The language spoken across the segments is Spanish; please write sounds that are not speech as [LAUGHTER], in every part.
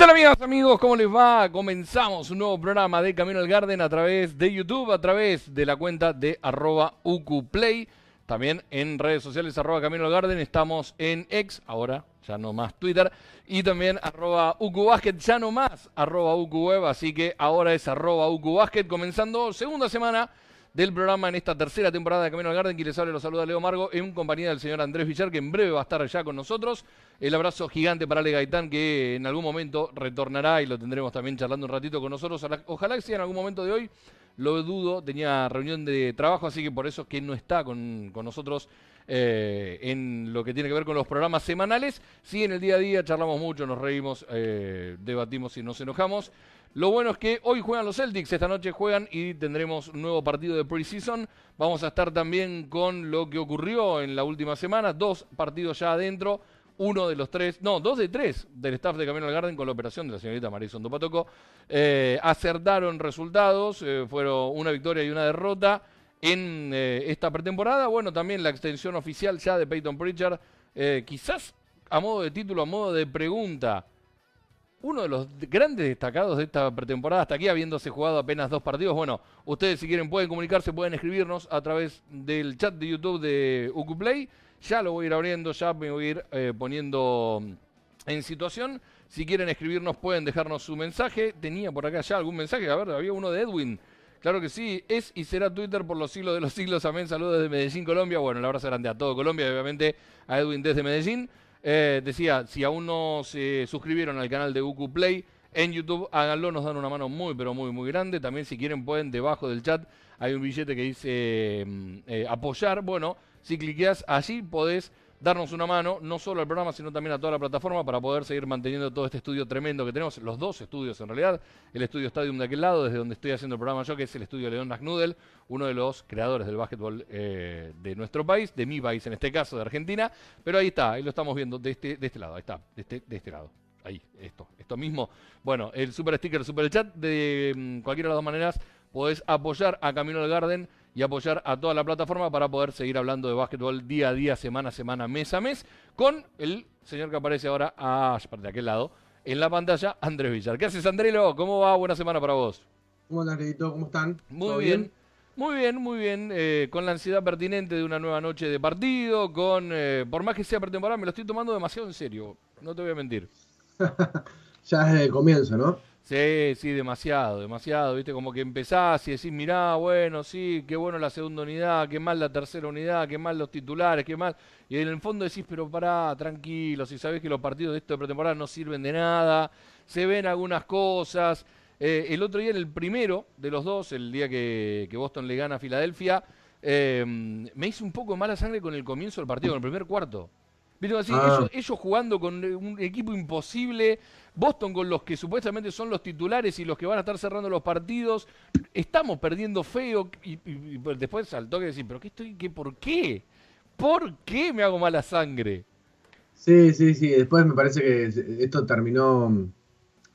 ¿Qué tal amigas, amigos? ¿Cómo les va? Comenzamos un nuevo programa de Camino al Garden a través de YouTube, a través de la cuenta de arroba UQPlay. También en redes sociales arroba Camino al Garden. Estamos en X, ahora ya no más Twitter. Y también arroba UQBasket, ya no más arroba UQWeb. Así que ahora es arroba UQBasket. Comenzando segunda semana del programa en esta tercera temporada de Camino al Garden. Quien les habla, los saluda Leo Margo en compañía del señor Andrés Villar, que en breve va a estar ya con nosotros. El abrazo gigante para Ale Gaitán, que en algún momento retornará y lo tendremos también charlando un ratito con nosotros. Ojalá que sea en algún momento de hoy. Lo dudo, tenía reunión de trabajo, así que por eso es que no está con, nosotros eh, en lo que tiene que ver con los programas semanales. Sí, en el día a día charlamos mucho, nos reímos, eh, debatimos y nos enojamos. Lo bueno es que hoy juegan los Celtics, esta noche juegan y tendremos un nuevo partido de preseason. Vamos a estar también con lo que ocurrió en la última semana, dos partidos ya adentro, uno de los tres, no, dos de tres del staff de Camino al Garden con la operación de la señorita Marisol Topatoco. Eh, acertaron resultados, eh, fueron una victoria y una derrota en eh, esta pretemporada. Bueno, también la extensión oficial ya de Peyton Pritchard, quizás a modo de título, a modo de pregunta uno de los grandes destacados de esta pretemporada, hasta aquí habiéndose jugado apenas dos partidos. Bueno, ustedes si quieren pueden comunicarse, pueden escribirnos a través del chat de YouTube de Ucuplay. Ya lo voy a ir abriendo, ya me voy a ir eh, poniendo en situación. Si quieren escribirnos pueden dejarnos su mensaje. Tenía por acá ya algún mensaje, a ver, había uno de Edwin. Claro que sí, es y será Twitter por los siglos de los siglos. Amén, saludos desde Medellín, Colombia. Bueno, el abrazo grande a todo Colombia obviamente a Edwin desde Medellín. Eh, decía, si aún no se suscribieron al canal de UQ Play en YouTube, háganlo, nos dan una mano muy, pero muy, muy grande. También si quieren pueden, debajo del chat hay un billete que dice mm, eh, apoyar. Bueno, si cliqueas allí podés darnos una mano, no solo al programa, sino también a toda la plataforma para poder seguir manteniendo todo este estudio tremendo que tenemos, los dos estudios en realidad, el estudio Stadium de aquel lado, desde donde estoy haciendo el programa yo, que es el estudio León Nagnudel, uno de los creadores del básquetbol eh, de nuestro país, de mi país en este caso, de Argentina, pero ahí está, ahí lo estamos viendo de este, de este lado, ahí está, de este, de este lado. Ahí, esto, esto mismo. Bueno, el super sticker, el super chat, de mm, cualquiera de las dos maneras, podés apoyar a Camino del Garden y apoyar a toda la plataforma para poder seguir hablando de básquetbol día a día, semana a semana, mes a mes, con el señor que aparece ahora a, de aquel lado en la pantalla, Andrés Villar. ¿Qué haces, Andrelo? ¿Cómo va? Buena semana para vos. ¿Cómo estás, ¿Cómo están? Muy bien? Muy bien, muy bien. Eh, con la ansiedad pertinente de una nueva noche de partido, con eh, por más que sea pretemporada, me lo estoy tomando demasiado en serio. No te voy a mentir. [LAUGHS] ya desde el comienzo, ¿no? Sí, sí, demasiado, demasiado, viste, como que empezás y decís, mirá, bueno, sí, qué bueno la segunda unidad, qué mal la tercera unidad, qué mal los titulares, qué mal, y en el fondo decís, pero pará, tranquilo, si sabés que los partidos de esto de pretemporada no sirven de nada, se ven algunas cosas, eh, el otro día, en el primero de los dos, el día que, Boston le gana a Filadelfia, eh, me hice un poco mala sangre con el comienzo del partido, con el primer cuarto. ¿Viste? Así, ah. ellos jugando con un equipo imposible, Boston con los que supuestamente son los titulares y los que van a estar cerrando los partidos, estamos perdiendo feo y, después saltó que decir, pero qué estoy, qué, por qué, por qué me hago mala sangre. Sí, sí, sí. Después me parece que esto terminó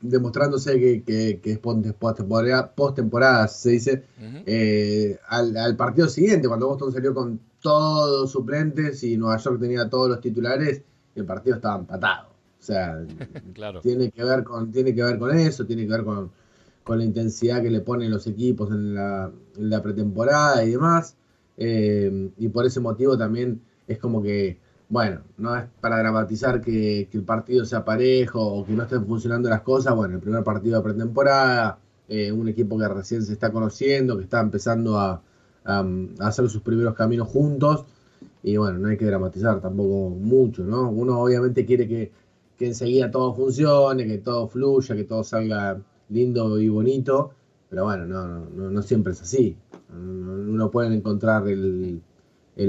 demostrándose que, que, que es post-temporada, se dice, eh, al, al, partido siguiente, cuando Boston salió con todos suplentes y Nueva York tenía todos los titulares, el partido estaba empatado. O sea, [LAUGHS] tiene, que ver con, tiene que ver con eso, tiene que ver con, la intensidad que le ponen los equipos en la, pretemporada y demás. Eh, y por ese motivo también es como que, bueno, no es para dramatizar que, el partido sea parejo o que no estén funcionando las cosas. Bueno, el primer partido de pretemporada, eh, un equipo que recién se está conociendo, que está empezando a, hacer sus primeros caminos juntos. Y bueno, no hay que dramatizar tampoco mucho, ¿no? Uno obviamente quiere que que enseguida todo funcione, que todo fluya, que todo salga lindo y bonito, pero bueno, no, no, no siempre es así. Uno puede encontrar el,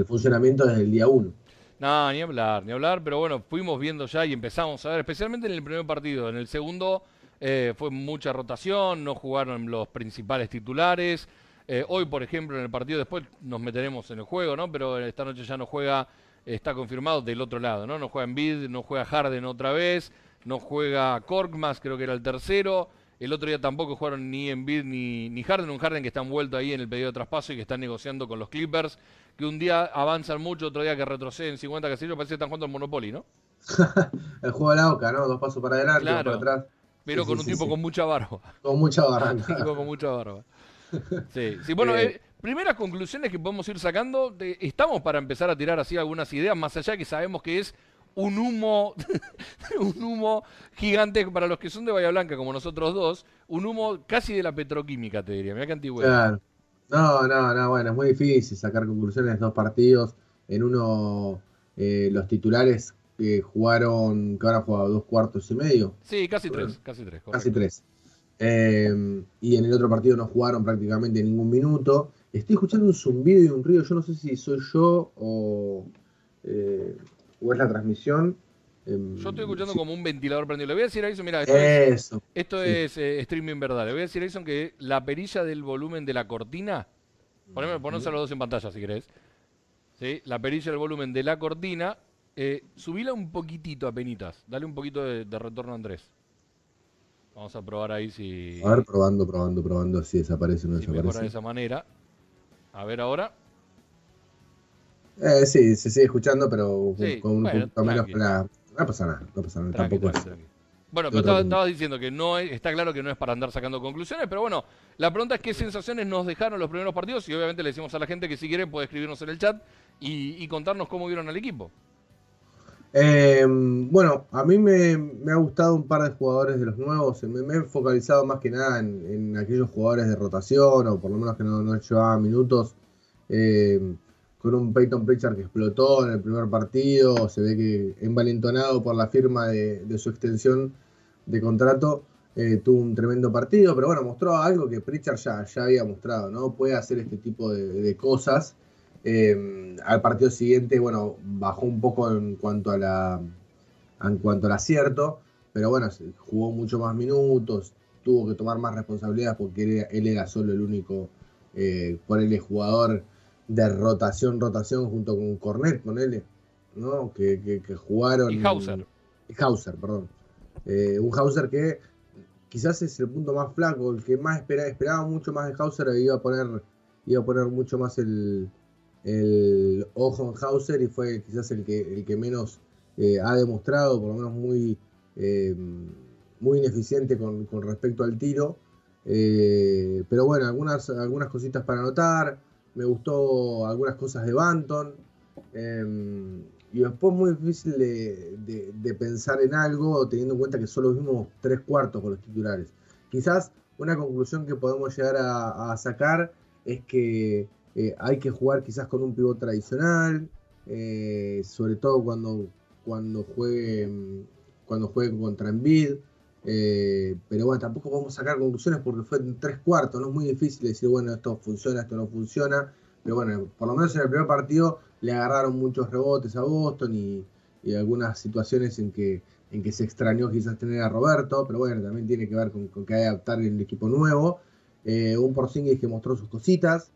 funcionamiento desde el día uno. No, ni hablar, ni hablar, pero bueno, fuimos viendo ya y empezamos a ver, especialmente en el primer partido. En el segundo eh, fue mucha rotación, no jugaron los principales titulares. Eh, hoy, por ejemplo, en el partido después nos meteremos en el juego, ¿no? Pero esta noche ya no juega está confirmado del otro lado, ¿no? No juega Embiid, no juega Harden otra vez, no juega Korkmaz, creo que era el tercero. El otro día tampoco jugaron ni Embiid ni, ni Harden, un Harden que está envuelto ahí en el pedido de traspaso y que están negociando con los Clippers, que un día avanzan mucho, otro día que retroceden 50 casillos, parece que están jugando al Monopoly, ¿no? [LAUGHS] el juego de la OCA, ¿no? Dos pasos para adelante, dos para atrás. pero con [LAUGHS] un tipo con mucha barba. Con mucha barba. con mucha barba. Sí, sí [LAUGHS] bueno, eh, primeras conclusiones que podemos ir sacando, estamos para empezar a tirar así algunas ideas, más allá que sabemos que es un humo, [LAUGHS] un humo gigante para los que son de Bahía Blanca, como nosotros dos, un humo casi de la petroquímica, te diría. Mira qué antiguo. Claro. No, no, no, bueno, es muy difícil sacar conclusiones de dos partidos. En uno, eh, los titulares que jugaron, que ahora jugado dos cuartos y medio. Sí, casi tres, casi tres. Casi tres. Eh, y en el otro partido no jugaron prácticamente ningún minuto. Estoy escuchando un zumbido y un río. Yo no sé si soy yo o, eh, o es la transmisión. Em, yo estoy escuchando como un ventilador prendido. Le voy a decir a Edison, mira, esto es, esto es eh, streaming verdad. Le voy a decir a Edison que la perilla del volumen de la cortina, poneme, ponos a los dos en pantalla si querés. ¿Sí? La perilla del volumen de la cortina, eh, subila un poquitito a penitas. Dale un poquito de, retorno a Andrés. Vamos a probar ahí si. A ver, probando, probando, probando si desaparece o no si desaparece. de esa manera. A ver ahora. Eh, sí, se sigue escuchando, pero con un poquito menos. No pasa nada, no pasa nada. tampoco Bueno, pero estabas diciendo que no está claro que no es para andar sacando conclusiones, pero bueno, la pregunta es qué sensaciones nos dejaron los primeros partidos y obviamente le decimos a la gente que si quiere puede escribirnos en el chat y, contarnos cómo vieron al equipo. Eh, bueno, a mí me, ha gustado un par de jugadores de los nuevos. Me, he focalizado más que nada en, aquellos jugadores de rotación o por lo menos que no, no llevaban minutos. Eh, con un Peyton Pritchard que explotó en el primer partido, se ve que envalentonado por la firma de, su extensión de contrato, eh, tuvo un tremendo partido, pero bueno, mostró algo que Pritchard ya había mostrado, ¿no? Puede hacer este tipo de, cosas. Eh, al partido siguiente, bueno, bajó un poco en cuanto a la en cuanto al acierto, pero bueno, jugó mucho más minutos, tuvo que tomar más responsabilidades porque él, era solo el único, eh, por él el jugador de rotación, rotación junto con Cornet, ponele, ¿no? Que, que, jugaron. Y Hauser. Hauser, perdón. Eh, un Hauser que quizás es el punto más flaco, el que más esperaba, esperaba mucho más de Hauser, iba a poner, iba a poner mucho más el, el ojo en Hauser y fue quizás el que, el que menos eh, ha demostrado, por lo menos muy, eh, muy ineficiente con, respecto al tiro. pero bueno, algunas, algunas cositas para anotar me gustó algunas cosas de Banton. Em, y después muy difícil de, pensar en algo teniendo en cuenta que solo vimos tres cuartos con los titulares. Quizás una conclusión que podemos llegar a, sacar es que eh, hay que jugar quizás con un pivot tradicional, eh, sobre todo cuando, cuando, juegue, cuando contra Envid. Eh, pero bueno, tampoco podemos sacar conclusiones porque fue en tres cuartos, no es muy difícil decir, bueno, esto funciona, esto no funciona. Pero bueno, por lo menos en el primer partido le agarraron muchos rebotes a Boston y, algunas situaciones en que, en que se extrañó quizás tener a Roberto, pero bueno, también tiene que ver con, que hay que adaptar el equipo nuevo. Un Porzingis que mostró sus cositas.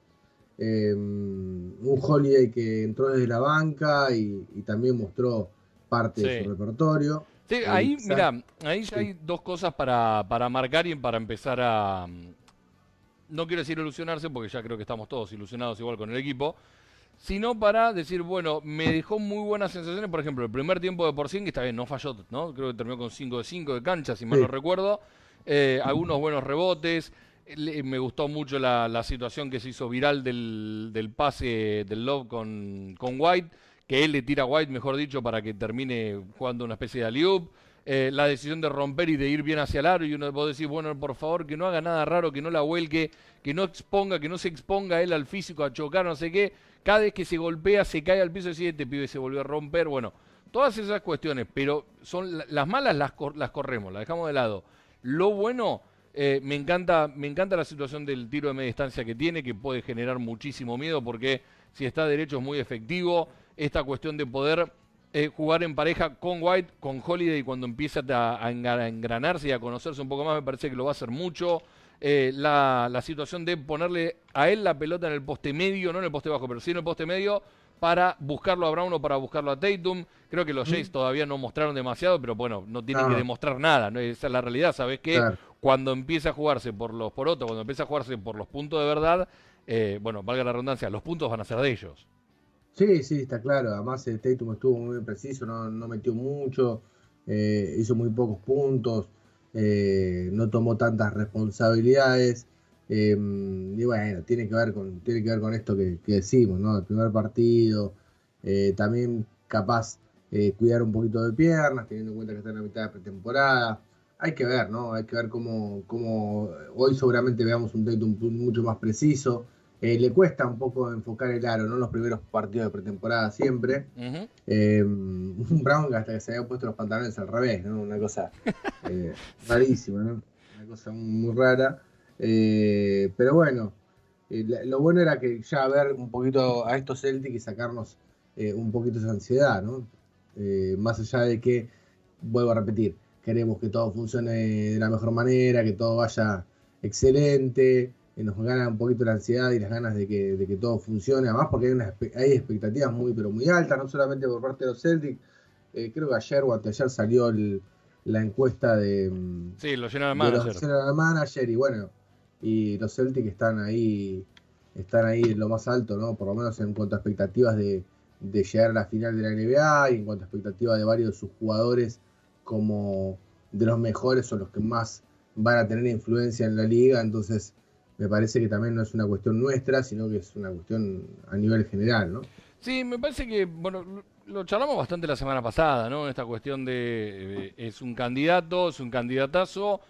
Eh, un Holiday que entró desde la banca y, también mostró parte de su repertorio. Sí, ahí, mira, ahí ya hay dos cosas para, para marcar y para empezar a, no quiero decir ilusionarse, porque ya creo que estamos todos ilusionados igual con el equipo, sino para decir, bueno, me dejó muy buenas sensaciones, por ejemplo, el primer tiempo de Porzingis, está bien, no falló, ¿no? Creo que terminó con 5 de 5 de cancha, si mal no recuerdo, eh, algunos buenos rebotes, me gustó mucho la, situación que se hizo viral del, del pase del Love con, White, que él le tira a White, mejor dicho, para que termine jugando una especie de alley eh, la decisión de romper y de ir bien hacia el aro y uno puede decir, bueno, por favor, que no haga nada raro, que no la vuelque, que no exponga, que no se exponga él al físico a chocar, no sé qué. Cada vez que se golpea, se cae al piso y este pibe se volvió a romper. Bueno, todas esas cuestiones, pero son las malas las, las corremos, las dejamos de lado. Lo bueno, eh, me, encanta, me encanta la situación del tiro de media distancia que tiene, que puede generar muchísimo miedo porque si está derecho es muy efectivo esta cuestión de poder eh, jugar en pareja con White, con Holiday, cuando empieza a, engranarse y a conocerse un poco más, me parece que lo va a hacer mucho. Eh, la, situación de ponerle a él la pelota en el poste medio, no en el poste bajo, pero sí en el poste medio, para buscarlo a Brown o para buscarlo a Tatum. Creo que los mm. Jays todavía no mostraron demasiado, pero bueno, no tienen que demostrar nada, ¿no? esa es la realidad, ¿sabes qué? Cuando empieza a jugarse por los porotos, cuando empieza a jugarse por los puntos de verdad, eh, bueno, valga la redundancia, los puntos van a ser de ellos. Sí, sí, está claro. Además, el Tatum estuvo muy preciso, no, metió mucho, eh, hizo muy pocos puntos. eh, no tomó tantas responsabilidades. Em, y bueno, tiene que ver con, tiene que ver con esto que, decimos, ¿no? El primer partido, eh, también capaz eh, cuidar un poquito de piernas, teniendo en cuenta que está en la mitad de pretemporada. Hay que ver, ¿no? Hay que ver cómo, cómo hoy seguramente veamos un Tatum mucho más preciso. Eh, le cuesta un poco enfocar el aro, ¿no? Los primeros partidos de pretemporada siempre. Eh, [LAUGHS] un Brown hasta que se había puesto los pantalones al revés, ¿no? Una cosa eh, [LAUGHS] rarísima, ¿no? Una cosa muy rara. pero bueno, lo bueno era que ya ver un poquito a estos Celtics y sacarnos un poquito esa ansiedad, ¿no? más allá de que, vuelvo a repetir, queremos que todo funcione de la mejor manera, que todo vaya excelente nos gana un poquito la ansiedad y las ganas de que, de que todo funcione, además porque hay, hay expectativas muy, pero muy altas, no solamente por parte de los Celtics, eh, creo que ayer o anteayer salió la encuesta de, sí, los General Manager. Los Manager y bueno, y los Celtics están ahí, están ahí en lo más alto, ¿no? Por lo menos en cuanto a expectativas de, de llegar a la final de la NBA y en cuanto a expectativas de varios de sus jugadores como de los mejores o los que más van a tener influencia en la liga, entonces me parece que también no es una cuestión nuestra, sino que es una cuestión a nivel general, ¿no? Sí, me parece que, bueno, lo charlamos bastante la semana pasada, ¿no? Esta cuestión de, eh, es un candidato, es un candidatazo,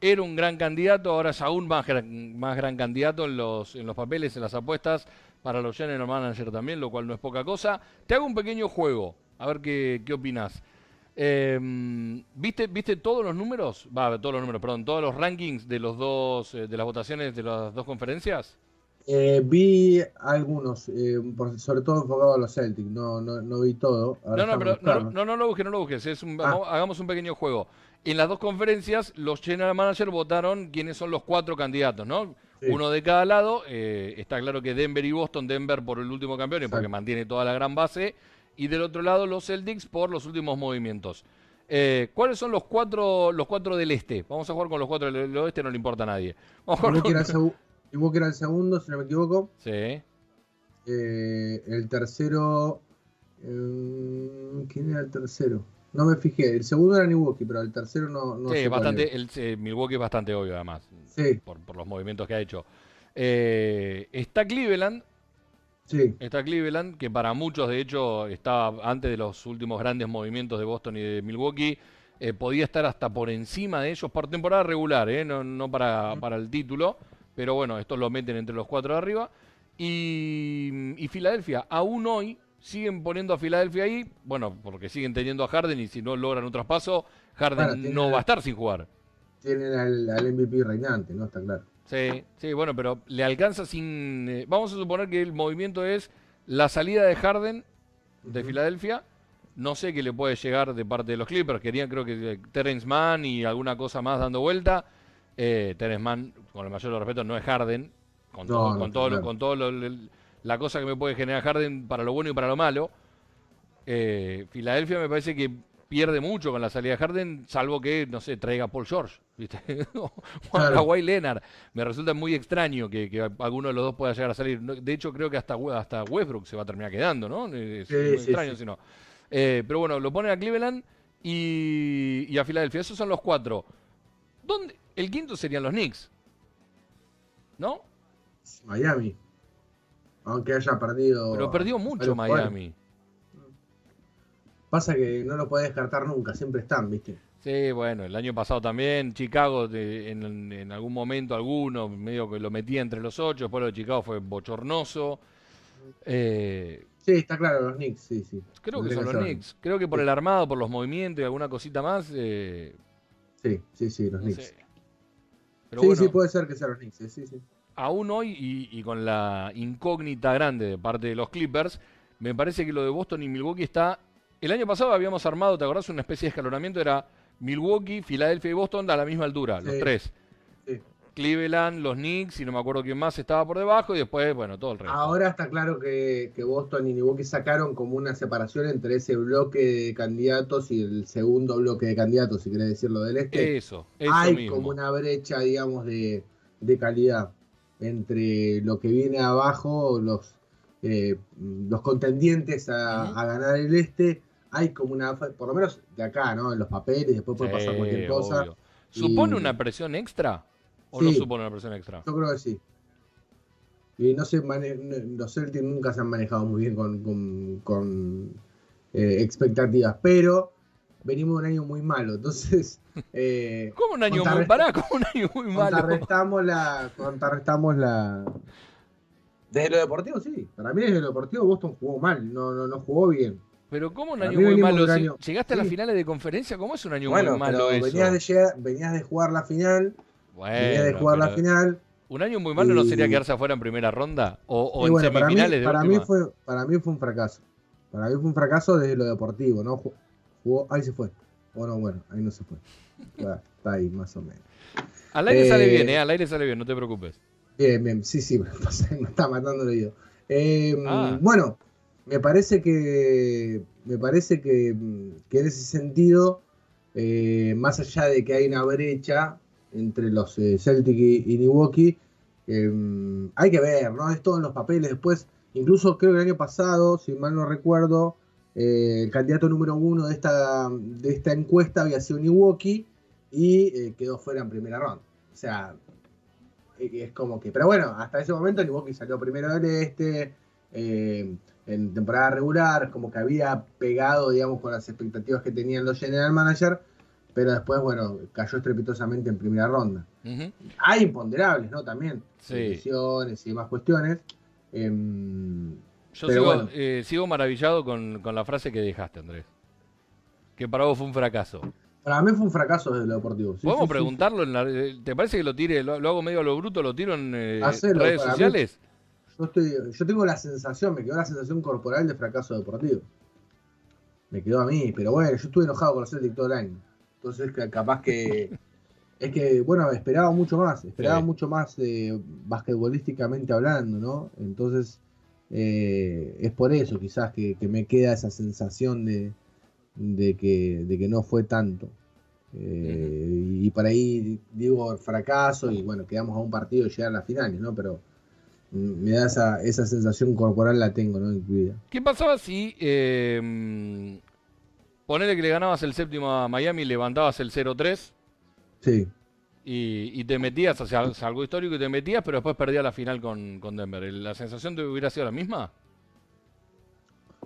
era un gran candidato, ahora es aún más, más gran candidato en los, en los papeles, en las apuestas, para los general manager también, lo cual no es poca cosa. Te hago un pequeño juego, a ver qué, qué opinas. Eh, ¿viste, ¿Viste todos los números? Va, todos los números, perdón, todos los rankings de los dos, eh, de las votaciones de las dos conferencias. Eh, vi algunos, eh, sobre todo enfocado a los Celtics, no, no, no vi todo. no, no, pero no, no, no, lo busques, no lo busques. Es un, ah. Hagamos un pequeño juego. En las dos conferencias, los general managers votaron quiénes son los cuatro candidatos, ¿no? Uno de cada lado. está claro que Denver y Boston, Denver por el último campeón y porque mantiene toda la gran base y del otro lado los Celtics por los últimos movimientos. Eh, ¿Cuáles son los cuatro, los cuatro del este? Vamos a jugar con los cuatro del oeste, no le importa a nadie. Vamos a el segundo, si no me equivoco. Sí. Eh, el tercero. Eh, ¿Quién era el tercero? No me fijé. El segundo era Milwaukee, pero el tercero no. no sí, bastante, el, Milwaukee es bastante obvio, además. Sí. Por, por los movimientos que ha hecho. está Cleveland, Está Cleveland, que para muchos, de hecho, estaba antes de los últimos grandes movimientos de Boston y de Milwaukee, eh, podía estar hasta por encima de ellos por temporada regular, eh, no, para, para, el título, pero bueno, estos lo meten entre los cuatro de arriba. Y, Filadelfia, aún hoy, siguen poniendo a Filadelfia ahí, bueno, porque siguen teniendo a Harden y si no logran un traspaso, Harden no va a estar sin jugar. Tienen al, al MVP reinante, ¿no? Está claro. Sí, sí, bueno, pero le alcanza sin... Eh, vamos a suponer que el movimiento es la salida de Harden de Filadelfia. No sé qué le puede llegar de parte de los Clippers. Querían creo que eh, Terence Mann y alguna cosa más dando vuelta. Eh, Terence Mann, con el mayor respeto, no es Harden. Con todo, con todo, con todo la cosa que me puede generar Harden para lo bueno y para lo malo. Eh, Filadelfia me parece que pierde mucho con la salida de Harden, salvo que, no sé, traiga Paul George, ¿viste? [LAUGHS] o Kawhi Leonard. Me resulta muy extraño que, alguno de los dos pueda llegar a salir. De hecho, creo que hasta, hasta Westbrook se va a terminar quedando, ¿no? Es muy extraño si no. Eh, pero bueno, lo ponen a Cleveland y, a Filadelfia. Esos son los cuatro. ¿Dónde? El quinto serían los Knicks. ¿No? Miami. Aunque haya perdido. Pero perdió mucho Miami. Pasa que no lo puedes descartar nunca, siempre están, ¿viste? Sí, bueno, el año pasado también, Chicago en, algún momento alguno, medio que lo metía entre los ocho, después lo de Chicago fue bochornoso. Eh, sí, está claro, los Knicks, sí, sí. Creo que son los Knicks, creo que por el armado, por los movimientos y alguna cosita más. Eh, sí, sí, sí, los Knicks. sí, sí, puede ser que sean los Knicks, sí, sí. Aún hoy, y, y con la incógnita grande de parte de los Clippers, me parece que lo de Boston y Milwaukee está el año pasado habíamos armado, ¿te acordás? Una especie de escalonamiento, era Milwaukee, Filadelfia y Boston a la misma altura, los tres. Cleveland, los Knicks y no me acuerdo quién más estaba por debajo y después, bueno, todo el resto. Ahora está claro que, Boston y Milwaukee sacaron como una separación entre ese bloque de candidatos y el segundo bloque de candidatos, si querés decirlo del este. Eso, eso Hay como una brecha, digamos, de, calidad entre lo que viene abajo, los, eh, los contendientes a ganar el este hay como una, por lo menos de acá, ¿no? En los papeles, después puede pasar cualquier cosa. ¿Supone una presión extra? ¿O no supone una presión extra? Yo creo que sí. Y no sé, los Celtics nunca se han manejado muy bien con, eh, expectativas, pero venimos de un año muy malo, entonces... [LAUGHS] Eh, ¿Cómo un año muy pará? ¿Cómo un año muy malo? Contrarrestamos la... Contrarrestamos la... Desde lo deportivo, sí. Para mí desde lo deportivo Boston jugó mal, no, no, no jugó bien. Pero ¿cómo un año muy malo? ¿Llegaste a las finales de conferencia? ¿Cómo es un año muy malo eso? Venías de, llegar, venías de jugar la final, venías de jugar la final ¿Un año muy malo no sería quedarse afuera en primera ronda? ¿O, en semifinales para mí, fue Para mí fue un fracaso. Para mí fue un fracaso desde lo deportivo, ¿no? Jugó, ahí se fue. O no, bueno, ahí no se fue. Está, ahí, más o menos. Al aire sale bien, eh, ¿eh? Al aire sale bien, no te preocupes. Bien, bien. Sí, sí, [LAUGHS] me, está matando el oído. Em, ah. Bueno, me parece que. Me parece que, en ese sentido, eh, más allá de que hay una brecha entre los eh, Celtic y, Milwaukee. Em, hay que ver, ¿no? Es todo en los papeles. Después, incluso creo que el año pasado, si mal no recuerdo, eh, el candidato número uno de esta, de esta encuesta había sido Milwaukee y eh, quedó fuera en primera ronda. O sea, es como que. Pero bueno, hasta ese momento Milwaukee salió primero del este. En temporada regular, como que había pegado, digamos, con las expectativas que tenían los general manager pero después, bueno, cayó estrepitosamente en primera ronda. Hay imponderables, ¿no? También, sí. y demás cuestiones. Em, Yo sigo, eh, sigo, maravillado con, la frase que dejaste, Andrés. Que para vos fue un fracaso. Para mí fue un fracaso desde lo deportivo. ¿Podemos preguntarlo? En ¿Te parece que lo tire, lo, hago medio a lo bruto, lo tiro en eh, redes sociales? Yo, estoy, yo tengo la sensación, me quedó la sensación corporal de fracaso deportivo. Me quedó a mí, pero bueno, yo estuve enojado con los Celtics todo el año. Entonces, capaz que. [LAUGHS] Es que, bueno, esperaba mucho más, esperaba mucho más eh, basquetbolísticamente hablando, ¿no? Entonces, eh, es por eso quizás que, me queda esa sensación de, de, que, de que no fue tanto. Eh, y por ahí digo fracaso y bueno, quedamos a un partido de llegar a las finales, ¿no? Pero me da esa, esa sensación corporal, la tengo, ¿no? Incluida. ¿Qué pasaba si eh, Ponele que le ganabas el séptimo a Miami, levantabas el 0-3. Sí. Y, te metías, o sea, algo histórico y te metías, pero después perdías la final con, Denver. ¿La sensación te hubiera sido la misma?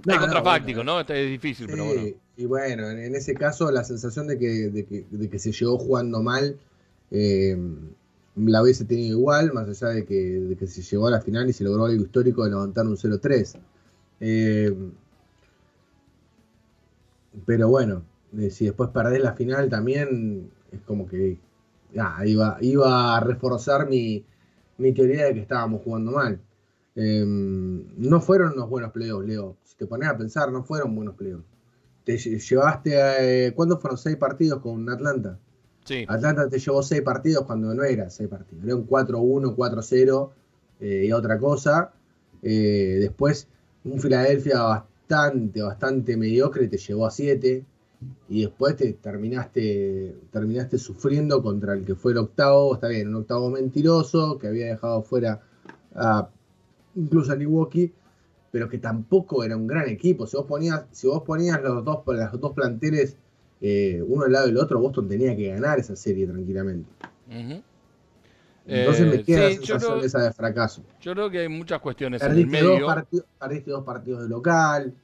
No, es contrafáctico, ¿no? Este es difícil, pero bueno. Y bueno, en, ese caso la sensación de que, de que, se llegó jugando mal eh, la hubiese tenido igual, más allá de que, se llegó a la final y se logró algo histórico de levantar un 0-3. Eh, pero bueno, eh, si después perdés la final también es como que iba, iba a reforzar mi, teoría de que estábamos jugando mal. Em, no fueron unos buenos playoffs, Leo. Si te pones a pensar, no fueron buenos playoffs. Te llevaste a, eh, ¿Cuándo fueron seis partidos con Atlanta? Atlanta te llevó seis partidos cuando no era seis partidos. Era un 4-1, 4-0 eh, y otra cosa. después, un Filadelfia bastante, bastante mediocre, te llevó a 7 y después te terminaste, terminaste sufriendo contra el que fue el octavo, está bien, un octavo mentiroso que había dejado fuera incluso a Milwaukee, pero que tampoco era un gran equipo. Si vos ponías, si vos ponías los dos, los dos planteles eh, uno al lado del otro, Boston tenía que ganar esa serie tranquilamente. Entonces me eh, queda la sensación esa de fracaso. Yo creo que hay muchas cuestiones en el medio. Dos perdiste dos partidos de local,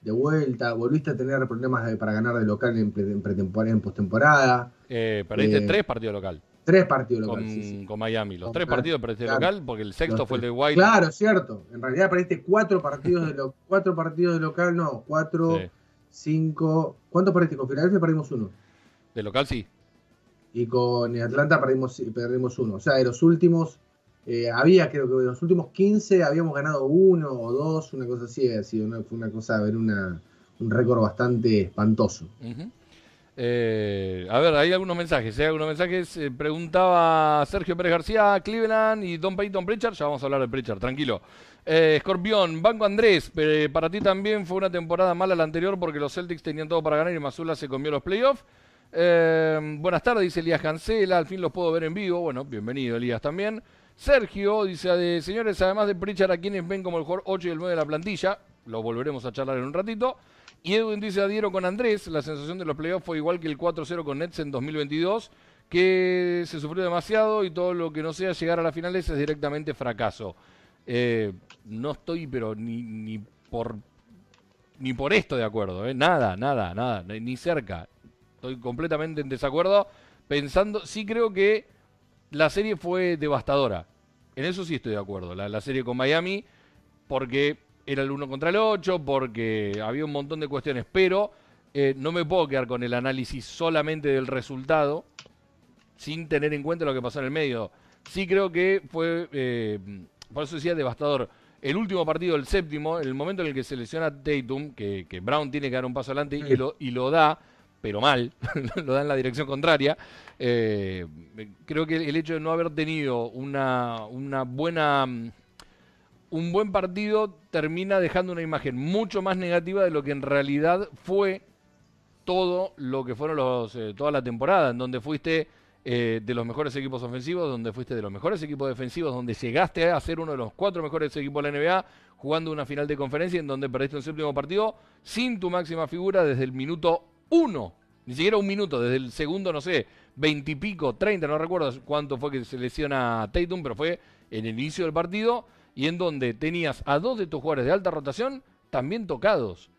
de vuelta, volviste a tener problemas para ganar de local en, pretemporada, en postemporada. Eh, perdiste eh, tres partidos local. Tres partidos local. Con, con Miami. Los tres partidos perdiste local porque el sexto fue el de White. Claro, cierto. En realidad perdiste cuatro partidos de, lo, cuatro partidos de local, no, cuatro, cinco. ¿Cuántos perdiste? Con Filadelfia perdimos uno. De local sí y con Atlanta perdimos, perdimos uno. O sea, de los últimos, eh, había creo que de los últimos 15 habíamos ganado uno o dos, una cosa así, ha sido una, fue una cosa, ver, una, un récord bastante espantoso. Eh, a ver, hay algunos mensajes. ¿eh? Algunos mensajes. preguntaba Sergio Pérez García, Cleveland y Don Peyton Pritchard. Ya vamos a hablar de Pritchard, tranquilo. Escorpión, Banco Andrés. para ti también fue una temporada mala la anterior porque los Celtics tenían todo para ganar y Mazula se comió los playoffs. Eh, buenas tardes, dice Elías Cancela. Al fin los puedo ver en vivo. Bueno, bienvenido, Elías, también. Sergio dice: Señores, además de Pritchard, a quienes ven como el jugador 8 y el 9 de la plantilla, lo volveremos a charlar en un ratito. Y Edwin dice: Adhiero con Andrés. La sensación de los playoffs fue igual que el 4-0 con Nets en 2022, que se sufrió demasiado y todo lo que no sea llegar a las finales es directamente fracaso. Eh, no estoy, pero ni, ni por ni por esto de acuerdo, ¿eh? nada, nada, nada, ni cerca. Estoy completamente en desacuerdo. Pensando, sí creo que la serie fue devastadora. En eso sí estoy de acuerdo. La, serie con Miami, porque era el 1 contra el 8, porque había un montón de cuestiones. Pero eh, no me puedo quedar con el análisis solamente del resultado, sin tener en cuenta lo que pasó en el medio. Sí creo que fue, eh, por eso decía devastador. El último partido, el séptimo, en el momento en el que se lesiona Tatum, que, Brown tiene que dar un paso adelante y, lo, y lo da, pero mal, [LAUGHS] lo da en la dirección contraria. Eh, creo que el hecho de no haber tenido una, una buena un buen partido termina dejando una imagen mucho más negativa de lo que en realidad fue todo lo que fueron los eh, toda la temporada, en donde fuiste eh, de los mejores equipos ofensivos, donde fuiste de los mejores equipos defensivos, donde llegaste a ser uno de los cuatro mejores equipos de la NBA, jugando una final de conferencia en donde perdiste un séptimo partido sin tu máxima figura desde el minuto uno, ni siquiera un minuto, desde el segundo, no sé, veintipico, treinta, no recuerdo cuánto fue que se lesiona Tatum, pero fue en el inicio del partido y en donde tenías a dos de tus jugadores de alta rotación también tocados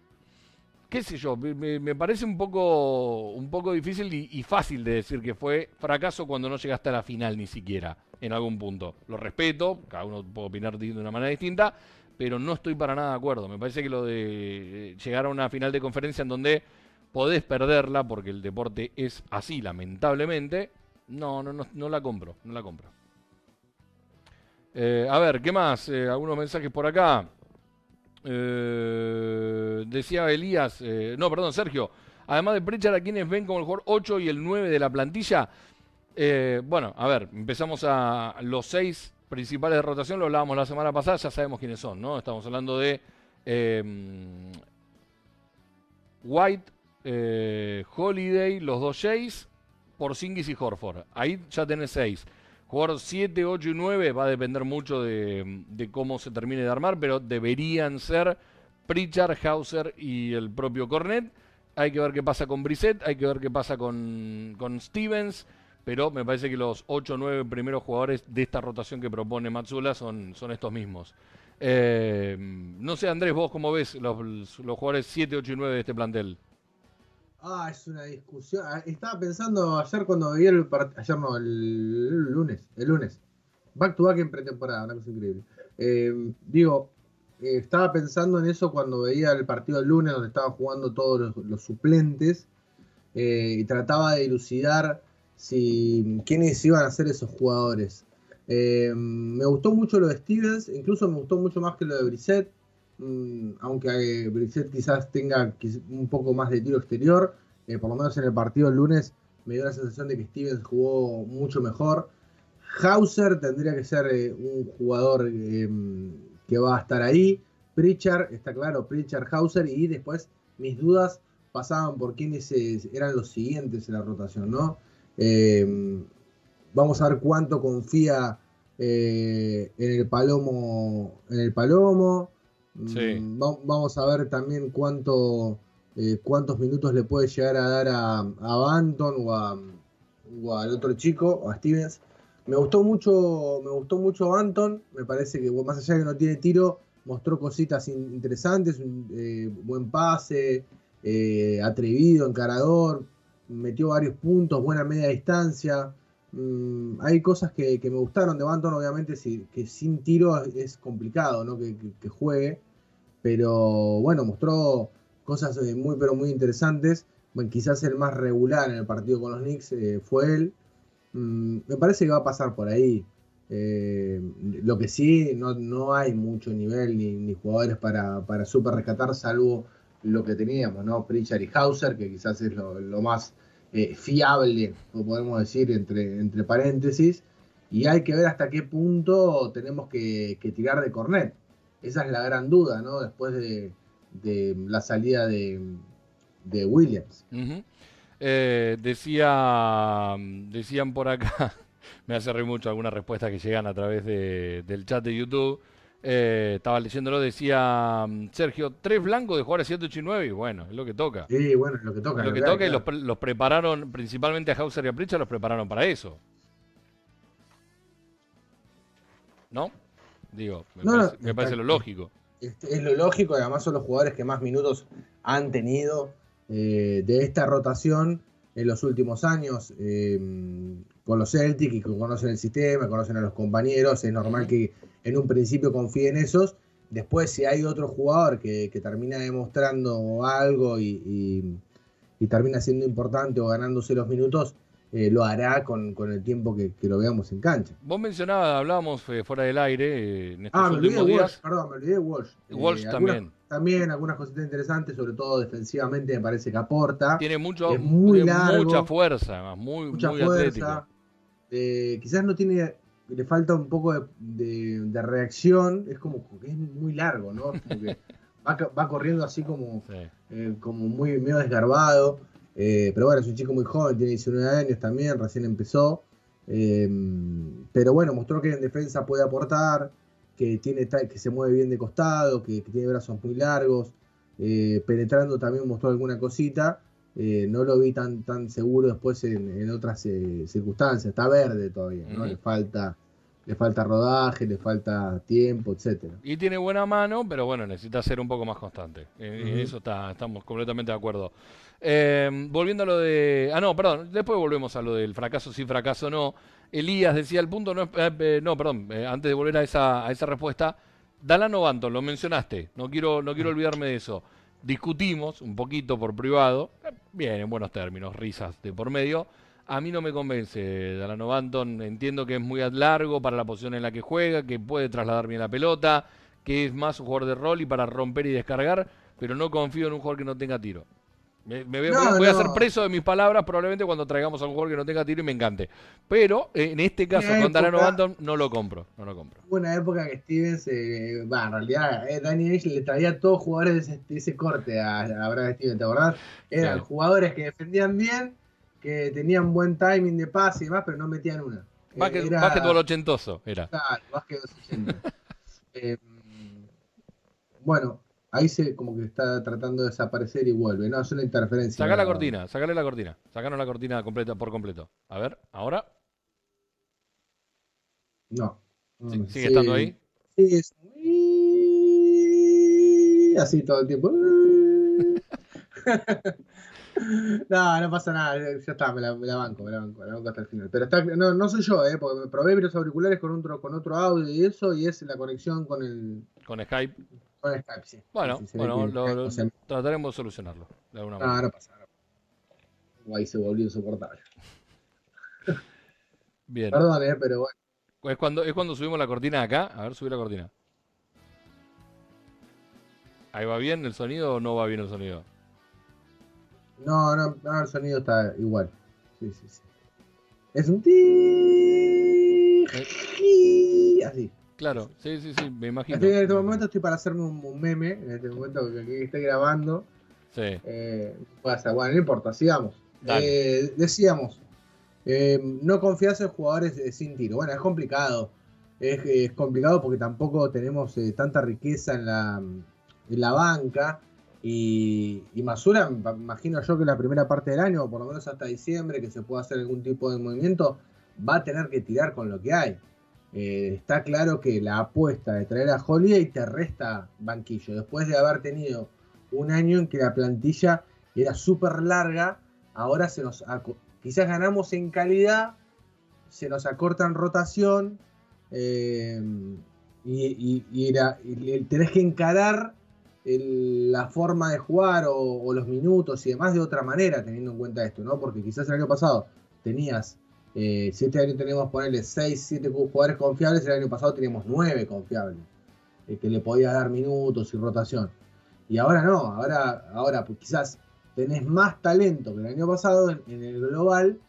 qué sé yo, me, parece un poco, un poco difícil y, fácil de decir que fue fracaso cuando no llegaste a la final ni siquiera, en algún punto. Lo respeto, cada uno puede opinar de una manera distinta, pero no estoy para nada de acuerdo. Me parece que lo de eh, llegar a una final de conferencia en donde podés perderla, porque el deporte es así, lamentablemente, no, no, no, la compro, no la compro. Eh, a ver, ¿qué más? Eh, algunos mensajes por acá. Eh, decía Elías, no, perdón, Sergio. Además de Prechar, a quienes ven como el jugador 8 y el 9 de la plantilla. bueno, a ver, empezamos a los 6 principales de rotación, lo hablábamos la semana pasada, ya sabemos quiénes son, ¿no? Estamos hablando de em, White, Holiday, los dos Jays, Porzingis y Horford. Ahí ya tenés 6. Jugador 7, 8 y 9 va a depender mucho de, de, cómo se termine de armar, pero deberían ser Pritchard, Hauser y el propio Cornet. Hay que ver qué pasa con Brissett, hay que ver qué pasa con, con Stevens, pero me parece que los 8 o 9 primeros jugadores de esta rotación que propone Matsula son, son estos mismos. Eh, no sé, Andrés, vos cómo ves los, los jugadores 7, 8 y 9 de este plantel. Ah, es una discusión. Ah, estaba pensando ayer cuando vi el partido. Ayer no, el, lunes. El lunes. Back to back en pretemporada, una cosa increíble. Eh, digo, eh, estaba pensando en eso cuando veía el partido del lunes donde estaban jugando todos los, suplentes eh, y trataba de dilucidar si quiénes iban a ser esos jugadores. me gustó mucho lo de Stevens, incluso me gustó mucho más que lo de Brissett. Mm, aunque eh, Brissett quizás tenga un poco más de tiro exterior, eh, por lo menos en el partido del lunes me dio la sensación de que Stevens jugó mucho mejor. Hauser tendría que ser eh, un jugador em, que va a estar ahí. Pritchard, está claro, Pritchard, Hauser y después mis dudas pasaban por quiénes eran los siguientes en la rotación, ¿no? Em, vamos a ver cuánto confía en el Palomo, en el Palomo. Mm, vamos a ver también cuánto, eh, cuántos minutos le puede llegar a dar a, a Banton o, al otro chico, a Stevens. Me gustó mucho, me gustó mucho Banton. Me parece que más allá de que no tiene tiro, mostró cositas interesantes, un eh, buen pase, eh, atrevido, encarador, metió varios puntos, buena media distancia. Mm, hay cosas que, me gustaron de Banton, obviamente, que sin tiro es complicado ¿no? que, juegue, pero bueno, mostró cosas eh, muy, pero muy interesantes. Bueno, quizás el más regular en el partido con los Knicks eh, fue él. Mm, me parece que va a pasar por ahí. Eh, lo que sí, no, hay mucho nivel ni, jugadores para, para super rescatar, salvo lo que teníamos, ¿no? Pritchard y Hauser, que quizás es lo, más eh, fiable, podemos decir, entre, entre paréntesis, y hay que ver hasta qué punto tenemos que, tirar de Cornet. Esa es la gran duda, ¿no? Después de, la salida de, Williams. Eh, decía, decían por acá, [LAUGHS] me hace reír mucho algunas respuestas que llegan a través del chat de YouTube. Eh, estaba leyéndolo, decía Sergio, tres blancos de jugar a 7, 8 y 9, y bueno, es lo que toca. Sí, bueno, es lo que toca. Lo que toca y los, los, prepararon, principalmente a Hauser y a Pritchard, los prepararon para eso. ¿No? Digo, me parece, lo lógico. Es, lo lógico y además son los jugadores que más minutos han tenido eh, de esta rotación en los últimos años eh, con los Celtics y que conocen el sistema, conocen a los compañeros, es normal que en un principio confíe en esos. Después, si hay otro jugador que, termina demostrando algo y, termina siendo importante o ganándose los minutos, eh, lo hará con, el tiempo que, lo veamos en cancha. Vos mencionabas, hablábamos eh, fuera del aire en estos ah, me días. perdón, me olvidé de Walsh. Walsh también también algunas cositas interesantes, sobre todo defensivamente me parece que aporta. Tiene mucho, mucha fuerza, muy, mucha fuerza. Eh, quizás no tiene, le falta un poco de, reacción, es como que es muy largo, ¿no? [LAUGHS] va, corriendo así como, eh, como muy medio desgarbado. Eh, pero bueno, es un chico muy joven, tiene 19 años también, recién empezó. pero bueno, mostró que en defensa puede aportar que, tiene, que se mueve bien de costado, que, tiene brazos muy largos, eh, penetrando también mostró alguna cosita. Eh, no lo vi tan, tan seguro después en, otras eh, circunstancias. Está verde todavía, ¿no? Le falta le falta rodaje, le falta tiempo, etcétera. Y tiene buena mano, pero bueno, necesita ser un poco más constante. En eso está, estamos completamente de acuerdo. volviendo a lo de. Ah, no, perdón, después volvemos a lo del fracaso, sí, fracaso no. Elías decía el punto, no, eh, eh, no perdón, eh, antes de volver a esa, a esa respuesta, Dalano Banton, lo mencionaste, no quiero, no quiero olvidarme de eso. Discutimos un poquito por privado, bien, en buenos términos, risas de por medio. A mí no me convence Dalano Banton, entiendo que es muy largo para la posición en la que juega, que puede trasladar bien la pelota, que es más un jugador de rol y para romper y descargar, pero no confío en un jugador que no tenga tiro. Me, voy, a hacer preso de mis palabras probablemente cuando traigamos a un jugador que no tenga tiro y me encante. Pero eh, en este caso, con Dalano Banton, no lo compro. No lo compro. Hubo una época que Stevens, eh, en realidad, eh, Danny Ainge le traía a todos jugadores de ese, corte a, a, Brad Stevens, ¿te acordás? Eran jugadores que defendían bien, que tenían buen timing de pase y demás, pero no metían una. Básquet, era, básquetbol ochentoso era. Claro, básquetbol [LAUGHS] 80. eh, bueno, ahí se como que está tratando de desaparecer y vuelve. No, es una interferencia. Saca la cortina, sacale la cortina. Sacanos la cortina completa por completo. A ver, ahora. No. ¿Sigue estando ahí? Sí, es así todo el tiempo. [LAUGHS] [LAUGHS] no, no pasa nada, ya está, me la, banco, me la banco, me la banco hasta el final. Pero está, no, no soy yo, eh, porque me probé los auriculares con otro, con otro audio y eso, y es la conexión con el. Con Skype. Con Skype, sí. Bueno, bueno lo, trataremos de solucionarlo. De alguna manera. No, no pasa. Ahí se volvió insoportable. [LAUGHS] Bien. Perdón, eh, pero bueno. Es cuando, es cuando subimos la cortina acá. A ver, subí la cortina. ¿Ahí va bien el sonido o no va bien el sonido? No, no, no el sonido está igual. Sí, sí, sí. Es un ti. Eh. Así. Claro, sí, sí, sí, me imagino. en este momento estoy para hacerme un, meme, en este momento que, estoy grabando. Sí. Eh, bueno, no importa, sigamos. Eh, decíamos, eh, no confías en jugadores sin tiro. Bueno, es complicado. Es, complicado porque tampoco tenemos eh, tanta riqueza en la, en la banca. Y, y Masura, imagino yo que la primera parte del año, por lo menos hasta diciembre, que se pueda hacer algún tipo de movimiento, va a tener que tirar con lo que hay. Eh, está claro que la apuesta de traer a Holiday te resta banquillo. Después de haber tenido un año en que la plantilla era súper larga, ahora se nos quizás ganamos en calidad, se nos acorta en rotación eh, y, tenés que encarar la forma de jugar o, los minutos y demás de otra manera, teniendo en cuenta esto, ¿no? Porque quizás el año pasado tenías eh, si este año tenemos, ponerle 6, 7 jugadores confiables, el año pasado teníamos 9 confiables, eh, que le podía dar minutos y rotación. Y ahora no, ahora, ahora pues quizás tenés más talento que el año pasado en, el global,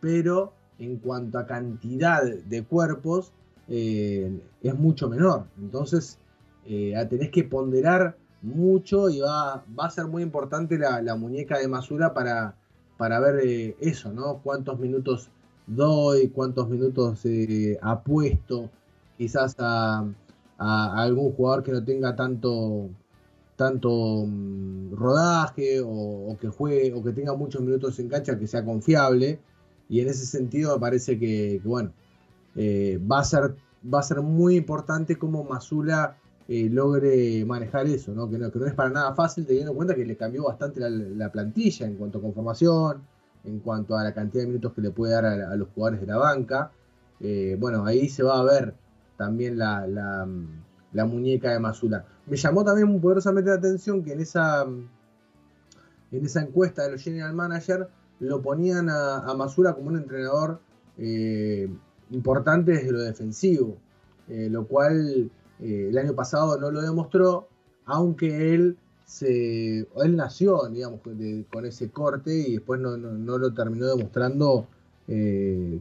pero en cuanto a cantidad de cuerpos eh, es mucho menor. Entonces tenés que ponderar mucho y va, va a ser muy importante la, muñeca de Masura para, para ver eso, ¿no? Cuántos minutos doy, cuántos minutos eh, apuesto quizás a, a, algún jugador que no tenga tanto tanto mm, rodaje o, que juegue o que tenga muchos minutos en cancha que sea confiable y en ese sentido me parece que, bueno eh, va a ser va a ser muy importante cómo Masula eh, logre manejar eso. Que, ¿no? es para nada fácil teniendo en cuenta que le cambió bastante la, plantilla en cuanto a conformación, en cuanto a la cantidad de minutos que le puede dar a, los jugadores de la banca. Eh, bueno, ahí se va a ver también la, muñeca de Masula. Me llamó también poderosamente la atención que en esa, en esa encuesta de los General Manager lo ponían a, a Masula como un entrenador eh, importante desde lo defensivo, lo cual eh, el año pasado no lo demostró, aunque él se él nació, digamos, con ese corte y después no, lo terminó demostrando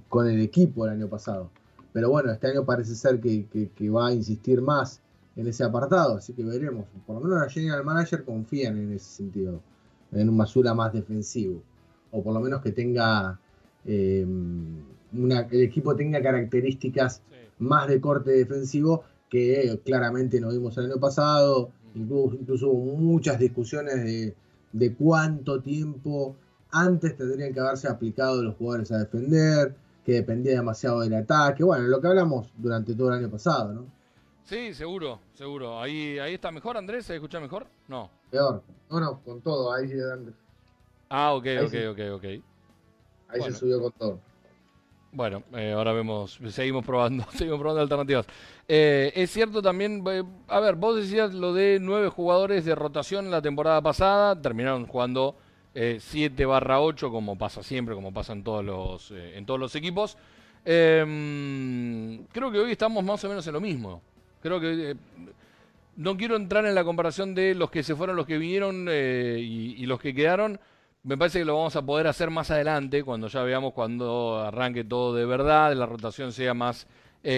con el equipo el año pasado. Pero bueno, este año parece ser que, va a insistir más en ese apartado, así que veremos. Por lo menos la General Manager confían en ese sentido, en un Masula más defensivo, o por lo menos que tenga eh, el equipo tenga características más de corte defensivo que claramente no vimos el año pasado. Incluso, incluso hubo muchas discusiones de, de cuánto tiempo antes tendrían que haberse aplicado los jugadores a defender que dependía demasiado del ataque. Bueno, lo que hablamos durante todo el año pasado, ¿no? Sí, seguro, seguro. Ahí, ahí está mejor, Andrés. ¿Se escucha mejor? No. Peor. No, no, con todo. Ahí Ah, ok, ok, ok, ok. Ahí se subió con todo. Bueno, eh, ahora vemos, seguimos probando, [LAUGHS] seguimos probando alternativas. Eh, es cierto también, eh, a ver, vos decías lo de nueve jugadores de rotación la temporada pasada, terminaron jugando 7 barra 8, como pasa siempre, como pasa en todos los, eh, en todos los equipos. Em, creo que hoy estamos más o menos en lo mismo. Creo que eh, no quiero entrar en la comparación de los que se fueron, los que vinieron eh, y, los que quedaron. Me parece que lo vamos a poder hacer más adelante, cuando ya veamos cuando arranque todo de verdad, la rotación sea más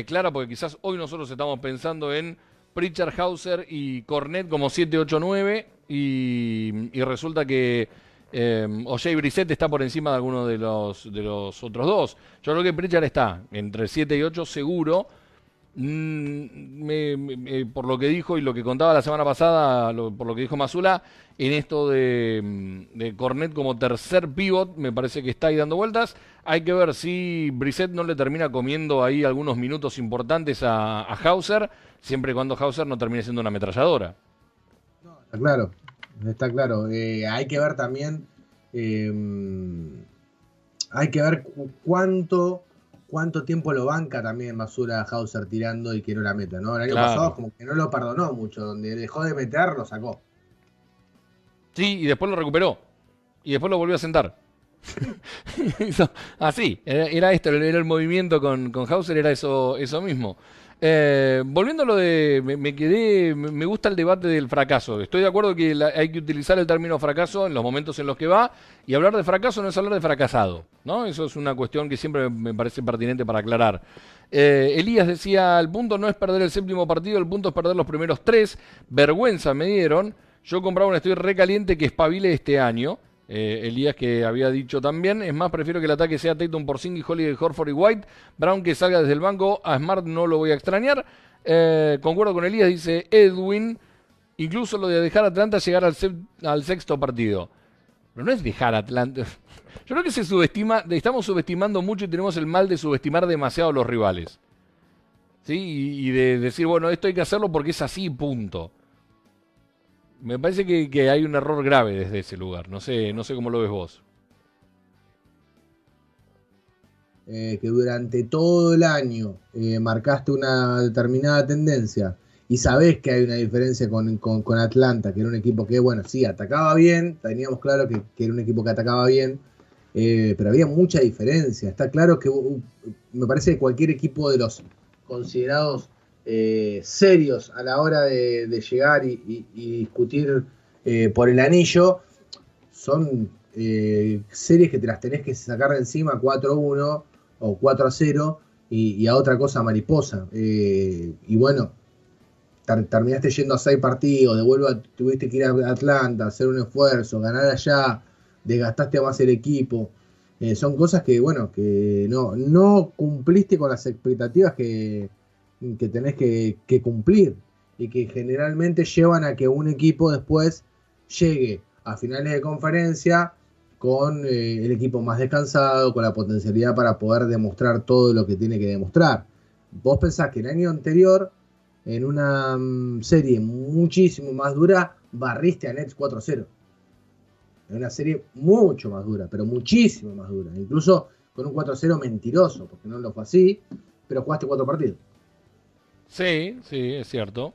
clara, porque quizás hoy nosotros estamos pensando en Pritchard, Hauser y Cornet como 7, 8, 9, y, resulta que eh, Jay Brissett está por encima de alguno de los, de los otros dos. Yo creo que Pritchard está entre 7 y 8 seguro. Mm, por lo que dijo y lo que contaba la semana pasada, por lo que dijo Mazula, en esto de, de, Cornet como tercer pivot, me parece que está ahí dando vueltas. Hay que ver si Brissett no le termina comiendo ahí algunos minutos importantes a, Hauser, siempre y cuando Hauser no termine siendo una ametralladora. está claro, está claro. Eh, hay que ver también, em, hay que ver cuánto, cuánto tiempo lo banca también Masura Hauser tirando y que no la meta, ¿no? El año pasado como que no lo perdonó mucho, donde dejó de meter, lo sacó. Sí, y después lo recuperó. Y después lo volvió a sentar. [LAUGHS] [LAUGHS] Así, era, esto, era el movimiento con, con Hauser, era eso, eso mismo. Eh, volviendo a lo de, me, quedé, me gusta el debate del fracaso. Estoy de acuerdo que hay que utilizar el término fracaso en los momentos en los que va y hablar de fracaso no es hablar de fracasado, ¿no? Eso es una cuestión que siempre me parece pertinente para aclarar. Eh, Elías decía, el punto no es perder el séptimo partido, el punto es perder los primeros tres. Vergüenza me dieron. Yo compraba un estoy recaliente que espabile este año. Eh, Elías que había dicho también. Es más, prefiero que el ataque sea Tatum por Singh, Holiday, Horford y White. Brown que salga desde el banco. A Smart no lo voy a extrañar. Eh, concuerdo con Elías, dice Edwin. Incluso lo de dejar Atlanta llegar al, sexto partido. Pero no es dejar Atlanta. [LAUGHS] Yo creo que se subestima, estamos subestimando mucho y tenemos el mal de subestimar demasiado a los rivales. ¿Sí? y de decir, bueno, esto hay que hacerlo porque es así, punto. Me parece que, hay un error grave desde ese lugar. No sé, no sé cómo lo ves vos. Eh, que durante todo el año eh, marcaste una determinada tendencia y sabés que hay una diferencia con, Atlanta, que era un equipo que, bueno, sí, atacaba bien, teníamos claro que, era un equipo que atacaba bien, eh, pero había mucha diferencia. Está claro que uh, me parece que cualquier equipo de los considerados eh, serios a la hora de, llegar y, discutir eh, por el anillo, son eh, series que te las tenés que sacar de encima 4-1 o 4-0 y, a otra cosa mariposa. y bueno, terminaste yendo a 6 partidos, de tuviste que ir a Atlanta, hacer un esfuerzo, ganar allá, desgastaste más el equipo. son cosas que, bueno, que no, no cumpliste con las expectativas que, que tenés que, cumplir y que generalmente llevan a que un equipo después llegue a finales de conferencia con eh, el equipo más descansado, con la potencialidad para poder demostrar todo lo que tiene que demostrar. Vos pensás que el año anterior, en una mm, serie muchísimo más dura, barriste a Nets 4-0. En una serie mucho más dura, pero muchísimo más dura. Incluso con un 4-0 mentiroso, porque no lo fue así, pero jugaste cuatro partidos. Sí, sí, es cierto.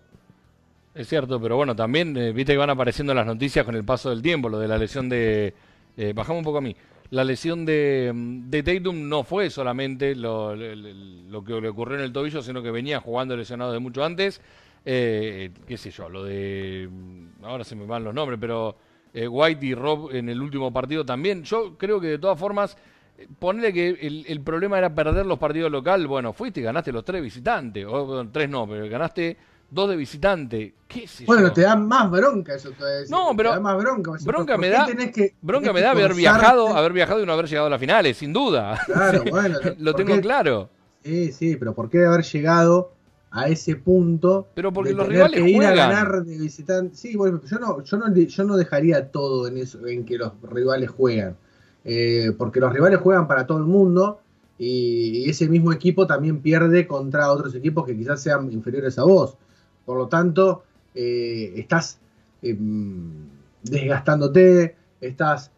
Es cierto, pero bueno, también eh, viste que van apareciendo las noticias con el paso del tiempo, lo de la lesión de... Eh, bajamos un poco a mí. La lesión de, de Tatum no fue solamente lo, que le ocurrió en el tobillo, sino que venía jugando lesionado de mucho antes. Eh, qué sé yo, lo de... Ahora se me van los nombres, pero White y Rob en el último partido también. Yo creo que de todas formas Ponle que el, problema era perder los partidos local. Bueno, fuiste y ganaste los tres visitantes. O tres no, pero ganaste dos de visitante. ¿Qué bueno, te da más bronca eso No, pero. Te da más bronca. Bronca me da. bronca me da haber viajado, haber viajado y no haber llegado a las finales, sin duda. Claro, [LAUGHS] bueno. Lo tengo claro. Sí, sí, pero ¿por qué haber llegado a ese punto? Pero porque los rivales que ir a ganar de visitante. Sí, bueno, yo no, yo no, yo no dejaría todo en eso, en que los rivales juegan. Eh, porque los rivales juegan para todo el mundo y, ese mismo equipo también pierde contra otros equipos que quizás sean inferiores a vos. Por lo tanto, eh, estás em, desgastándote, estás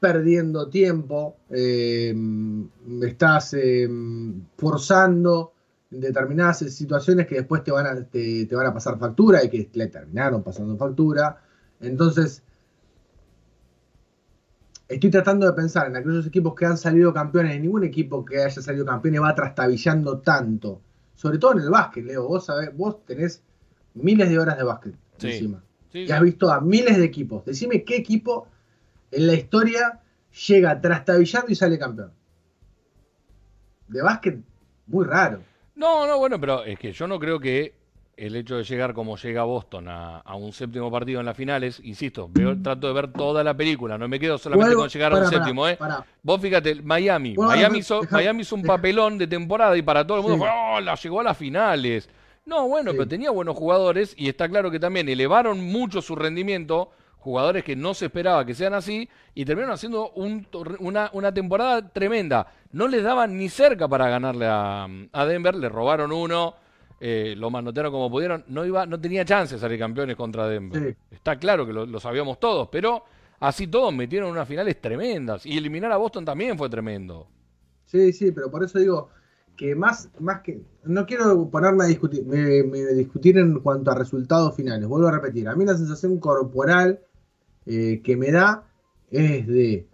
perdiendo tiempo, em, estás em, forzando determinadas situaciones que después te van, a, te, te van a pasar factura y que le terminaron pasando factura. Entonces, estoy tratando de pensar en aquellos equipos que han salido campeones, y ningún equipo que haya salido campeón va trastabillando tanto. Sobre todo en el básquet, Leo. Vos sabés, vos tenés miles de horas de básquet encima. y has visto a miles de equipos. Decime qué equipo en la historia llega trastabillando y sale campeón. De básquet, muy raro. No, no, bueno, pero es que yo no creo que el hecho de llegar como llega Boston a, un séptimo partido en las finales, insisto, veo, trato de ver toda la película, no me quedo solamente con llegar a un séptimo, ¿eh? Vos fíjate, Miami, Miami, hizo, Miami hizo un papelón de temporada y para todo el mundo fue, oh, la llegó a las finales. No, bueno, pero tenía buenos jugadores y está claro que también elevaron mucho su rendimiento, jugadores que no se esperaba que sean así, y terminaron haciendo una, una, temporada tremenda. No les daban ni cerca para ganarle a, a Denver, le robaron uno eh, lo manotearon como pudieron, no iba, no tenía chance de salir campeones contra Denver. Está claro que lo, sabíamos todos, pero así todos metieron unas finales tremendas. Y eliminar a Boston también fue tremendo. Sí, sí, pero por eso digo que más, más que. No quiero ponerme a discutir, me, discutir en cuanto a resultados finales. Vuelvo a repetir. A mí la sensación corporal eh, que me da es de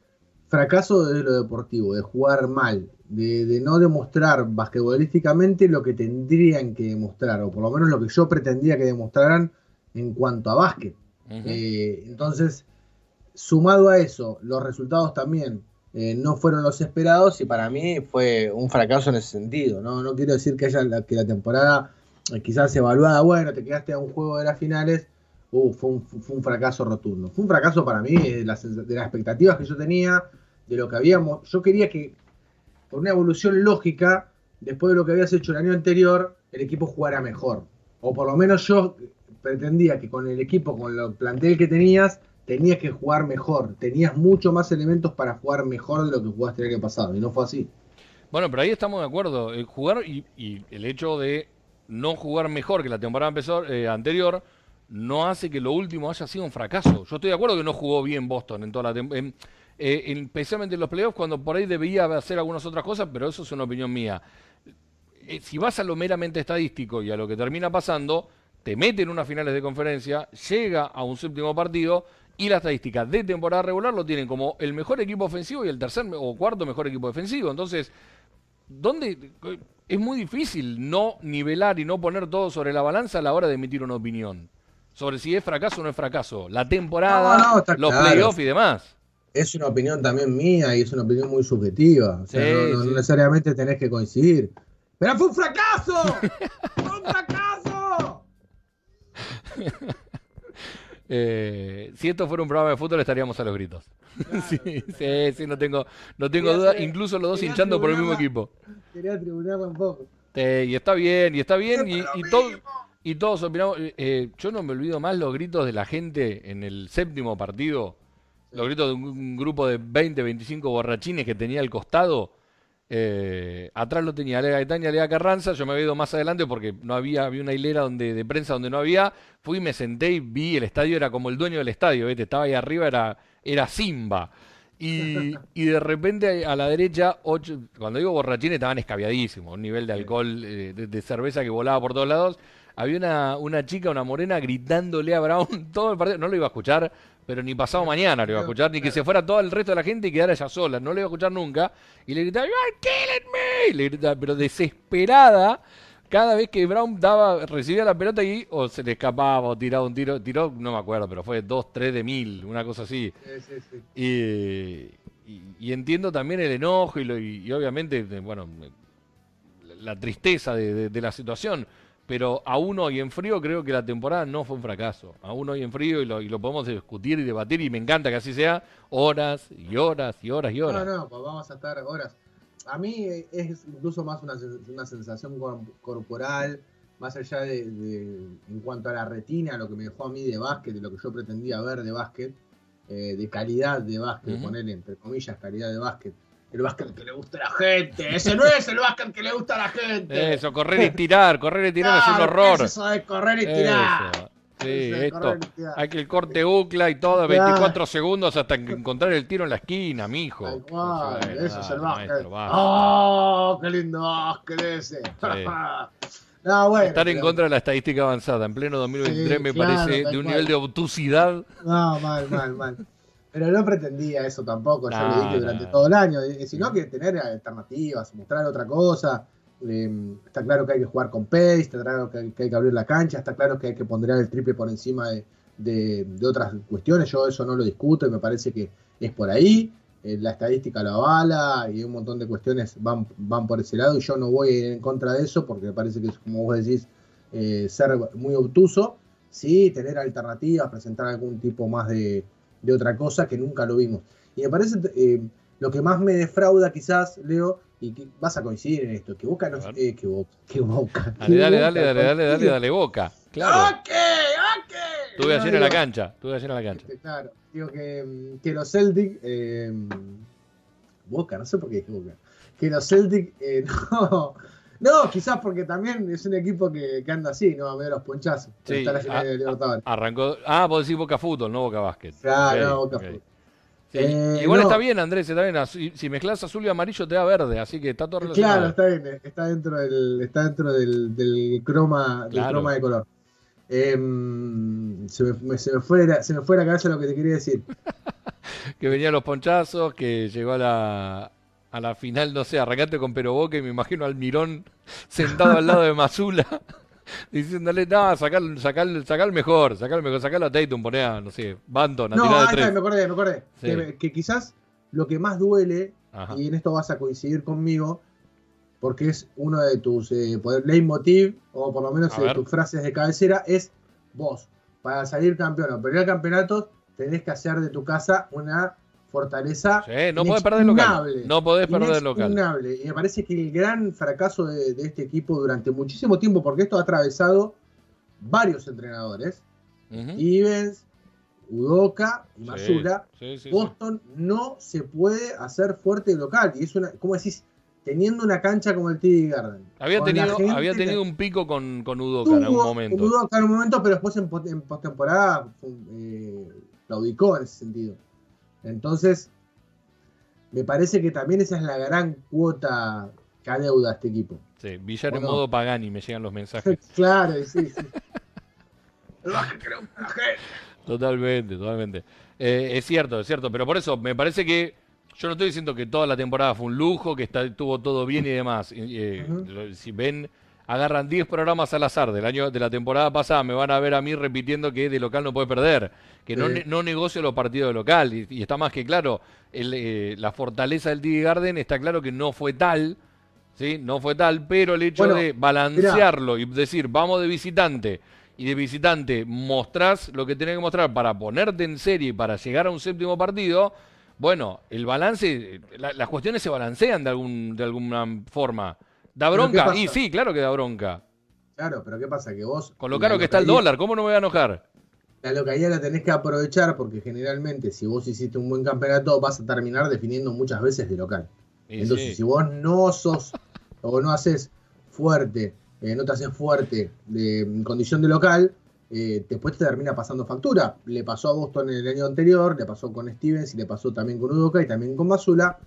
fracaso de lo deportivo, de jugar mal, de, no demostrar basquetbolísticamente lo que tendrían que demostrar, o por lo menos lo que yo pretendía que demostraran en cuanto a básquet. Eh, entonces, sumado a eso, los resultados también eh, no fueron los esperados y para mí fue un fracaso en ese sentido. No, no quiero decir que, haya, que la temporada eh, quizás evaluada, bueno, te quedaste a un juego de las finales, uh, fue, un, fracaso rotundo. Fue un fracaso para mí de las, de las expectativas que yo tenía, de lo que habíamos. Yo quería que por una evolución lógica, después de lo que habías hecho el año anterior, el equipo jugara mejor. O por lo menos yo pretendía que con el equipo, con el plantel que tenías, tenías que jugar mejor. Tenías mucho más elementos para jugar mejor de lo que jugaste el año pasado. Y no fue así. Bueno, pero ahí estamos de acuerdo. El jugar y, el hecho de no jugar mejor que la temporada eh, anterior no hace que lo último haya sido un fracaso. Yo estoy de acuerdo que no jugó bien Boston en toda la temporada eh, especialmente en los playoffs, cuando por ahí debía hacer algunas otras cosas, pero eso es una opinión mía. Eh, si vas a lo meramente estadístico y a lo que termina pasando, te mete en unas finales de conferencia, llega a un séptimo partido y la estadística de temporada regular lo tienen como el mejor equipo ofensivo y el tercer o cuarto mejor equipo defensivo. Entonces, ¿dónde? Es muy difícil no nivelar y no poner todo sobre la balanza a la hora de emitir una opinión sobre si es fracaso o no es fracaso. La temporada, los playoffs y demás es una opinión también mía y es una opinión muy subjetiva. O sea, no, necesariamente tenés que coincidir. ¡Pero fue un fracaso! ¡Fue un fracaso! [LAUGHS] Eh, si esto fuera un programa de fútbol estaríamos a los gritos. [LAUGHS] sí, sí, sí, no tengo, no tengo duda. Incluso los dos hinchando por el mismo equipo. Quería tribunar un poco. y está bien, y está bien, y, todos, y todos opinamos. Eh, eh, yo no me olvido más los gritos de la gente en el séptimo partido, los gritos de un, grupo de 20, 25 borrachines que tenía al costado. Eh, atrás lo tenía Lea Gaetán y Lea Carranza. Yo me había ido más adelante porque no había, había una hilera donde, de prensa donde no había. Fui, me senté y vi el estadio, era como el dueño del estadio, estaba ahí arriba, era, era Simba. Y, [LAUGHS] y, de repente a la derecha, ocho, cuando digo borrachines, estaban escabiadísimos, un nivel de alcohol, eh, de, cerveza que volaba por todos lados. Había una, una chica, una morena, gritándole a Brown [LAUGHS] todo el partido. No lo iba a escuchar, pero ni pasado mañana lo iba a escuchar, ni que se fuera todo el resto de la gente y quedara ella sola. No lo iba a escuchar nunca. Y le gritaba, You're killing me. Le gritaba, pero desesperada cada vez que Brown daba, recibía la pelota y o se le escapaba o tiraba un tiro, tiró, no me acuerdo, pero fue dos, tres de mil, una cosa así. Sí, sí, sí. Y, entiendo también el enojo y, obviamente, bueno, la tristeza de, la situación, pero aún hoy en frío creo que la temporada no fue un fracaso. Aún hoy en frío y lo, y lo podemos discutir y debatir y me encanta que así sea, horas y horas y horas y horas. No, no, pues vamos a estar horas a mí es incluso más una, una sensación corporal, más allá de, en cuanto a la retina, lo que me dejó a mí de básquet, de lo que yo pretendía ver de básquet, eh, de calidad de básquet, ponerle entre comillas calidad de básquet. El básquet que le gusta a la gente, ese no es el básquet que le gusta a la gente. Eso, correr y tirar, correr y tirar es un horror. Eso de correr y tirar. Sí, esto. Hay que el corte bucla y todo, 24 segundos hasta encontrar el tiro en la esquina, mijo. eso es el básquet. ¡Oh, qué lindo básquet ese! [LAUGHS] Estar en contra de la estadística avanzada en pleno 2023 me parece de un nivel de obtusidad. No, mal, mal, mal. [LAUGHS] Pero no pretendía eso tampoco, yo lo dije durante todo el año, eh, sino que tener alternativas, mostrar otra cosa. Em, está claro que hay que jugar con pace, está claro que hay, que abrir la cancha, está claro que hay que poner el triple por encima de, otras cuestiones. Yo eso no lo discuto y me parece que es por ahí. Eh, la estadística lo avala y un montón de cuestiones van, van por ese lado y yo no voy en contra de eso porque me parece que es, como vos decís, eh, ser muy obtuso. Sí, tener alternativas, presentar algún tipo más de, otra cosa que nunca lo vimos. Y me parece eh, lo que más me defrauda quizás, Leo, y que vas a coincidir en esto, que Boca no claro. eh, que Boca, que Boca. Dale, dale, dale, dale, dale, dale, dale, Boca. Claro. ¡Ok! ¡Ok! Estuve ayer en la cancha, estuve ayer en la cancha. Claro, digo que, que los Celtic, eh, Boca, no sé por qué dije Boca, que los Celtic, eh, [LAUGHS] no, no, quizás porque también es un equipo que, que anda así, ¿no? A medio los ponchazos. Sí, está la final de Libertadores. Arrancó, ah, vos decís Boca Fútbol, no Boca Básquet. Claro, no, Boca Fútbol. Eh, igual está bien, Andrés, está bien. Si, mezclas azul y amarillo te da verde, así que está todo relacionado. Claro, está bien, está dentro del, está dentro del, del croma, del croma de color. Em, se, me, se, me fue la, se me fue la cabeza lo que te quería decir. [LAUGHS] que venían los ponchazos, que llegó a la, a la final, no sé, arrancate con Peroboque y me imagino al Mirón sentado al lado de Mazula [LAUGHS] diciéndole, no, sacar, sacar, sacar mejor, sacar mejor, sacarlo a Tatum, poné a, no sé, Banton, a no, tirar de tres. me acordé, me acordé. Que, quizás lo que más duele, y en esto vas a coincidir conmigo, porque es uno de tus eh, leitmotiv, o por lo menos de tus frases de cabecera, es vos, para salir campeón o perder campeonatos, tenés que hacer de tu casa una fortaleza. no podés perder local. No podés perder local. Y me parece que el gran fracaso de, este equipo durante muchísimo tiempo, porque esto ha atravesado varios entrenadores, uh Udoca y Masura, Boston no se puede hacer fuerte local. Y es una, ¿cómo decís? Teniendo una cancha como el TD Garden. Había tenido, había tenido un pico con, con Udoca en algún momento. Udoca en un momento, pero después en, postemporada eh, claudicó en ese sentido. Entonces, me parece que también esa es la gran cuota que adeuda a este equipo. Sí, Villar en modo Pagani, me llegan los mensajes. [LAUGHS] claro, sí, sí. Totalmente, totalmente. Eh, es cierto, es cierto, pero por eso me parece que yo no estoy diciendo que toda la temporada fue un lujo, que está, estuvo todo bien y demás. Eh, si ven agarran 10 programas al azar del año de la temporada pasada, me van a ver a mí repitiendo que de local no puede perder, que no, no negocio los partidos de local. Y, está más que claro, eh, la fortaleza del TD Garden está claro que no fue tal, ¿sí? No fue tal, pero el hecho de balancearlo y decir, vamos de visitante y de visitante mostrás lo que tenés que mostrar para ponerte en serie y para llegar a un séptimo partido, bueno, el balance, las cuestiones se balancean de, algún, de alguna forma. Da bronca, y sí, claro que da bronca. Claro, pero ¿qué pasa? Que vos. Con lo caro que está el dólar, ¿cómo no me voy a enojar? La localidad la tenés que aprovechar porque generalmente, si vos hiciste un buen campeonato, vas a terminar definiendo muchas veces de local. Entonces, si vos no sos [LAUGHS] o no haces fuerte, eh, no te haces fuerte de, en condición de local, eh, después te termina pasando factura. Le pasó a Boston en el año anterior, le pasó con Stevens y le pasó también con Udoka y también con Basula.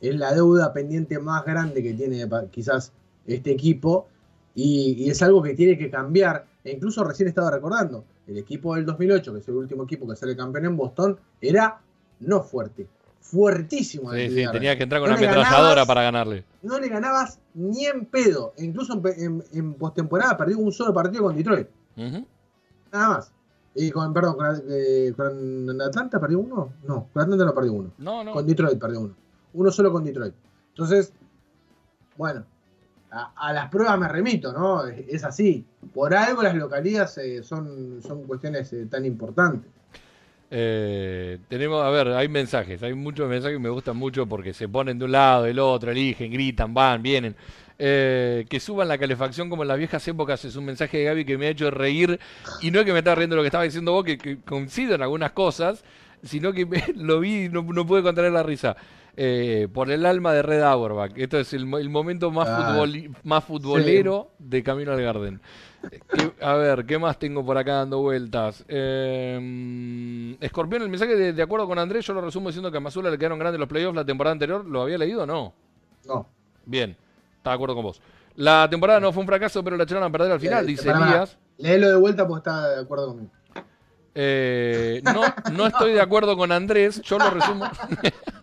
Es la deuda pendiente más grande que tiene quizás este equipo y, es algo que tiene que cambiar. E incluso recién estaba recordando, el equipo del 2008, que es el último equipo que sale campeón en Boston, era no fuerte, fuertísimo. Sí, sí, tenía que entrar con una ametralladora para ganarle. No le ganabas ni en pedo. E incluso en, en, postemporada perdió un solo partido con Detroit. Nada más. Y con, perdón, con, eh, con, Atlanta perdió uno. No, con Atlanta no perdió uno. No, no. Con Detroit perdió uno. Uno solo con Detroit. Entonces, bueno, a, las pruebas me remito, ¿no? Es, así. Por algo las localías eh, son, son cuestiones eh, tan importantes. Eh, tenemos, a ver, hay mensajes, hay muchos mensajes que me gustan mucho porque se ponen de un lado, del otro, eligen, gritan, van, vienen. que suban la calefacción como en las viejas épocas es un mensaje de Gaby que me ha hecho reír y no es que me está riendo lo que estaba diciendo vos, que, coincido en algunas cosas, sino que [LAUGHS] lo vi y no, no pude contener la risa. Eh, por el alma de Red Auerbach. Esto es el, momento más, ah, más futbolero de Camino al Garden. a ver, ¿qué más tengo por acá dando vueltas? Eh, Escorpión, el mensaje de, acuerdo con Andrés, yo lo resumo diciendo que a Mazula le quedaron grandes los playoffs la temporada anterior. ¿Lo había leído o no? No. Bien, está de acuerdo con vos. La temporada no fue un fracaso, pero la echaron a perder al final, dice Elías. Léelo de vuelta porque está de acuerdo conmigo. Eh, no, no estoy de acuerdo con Andrés, yo lo resumo. [LAUGHS]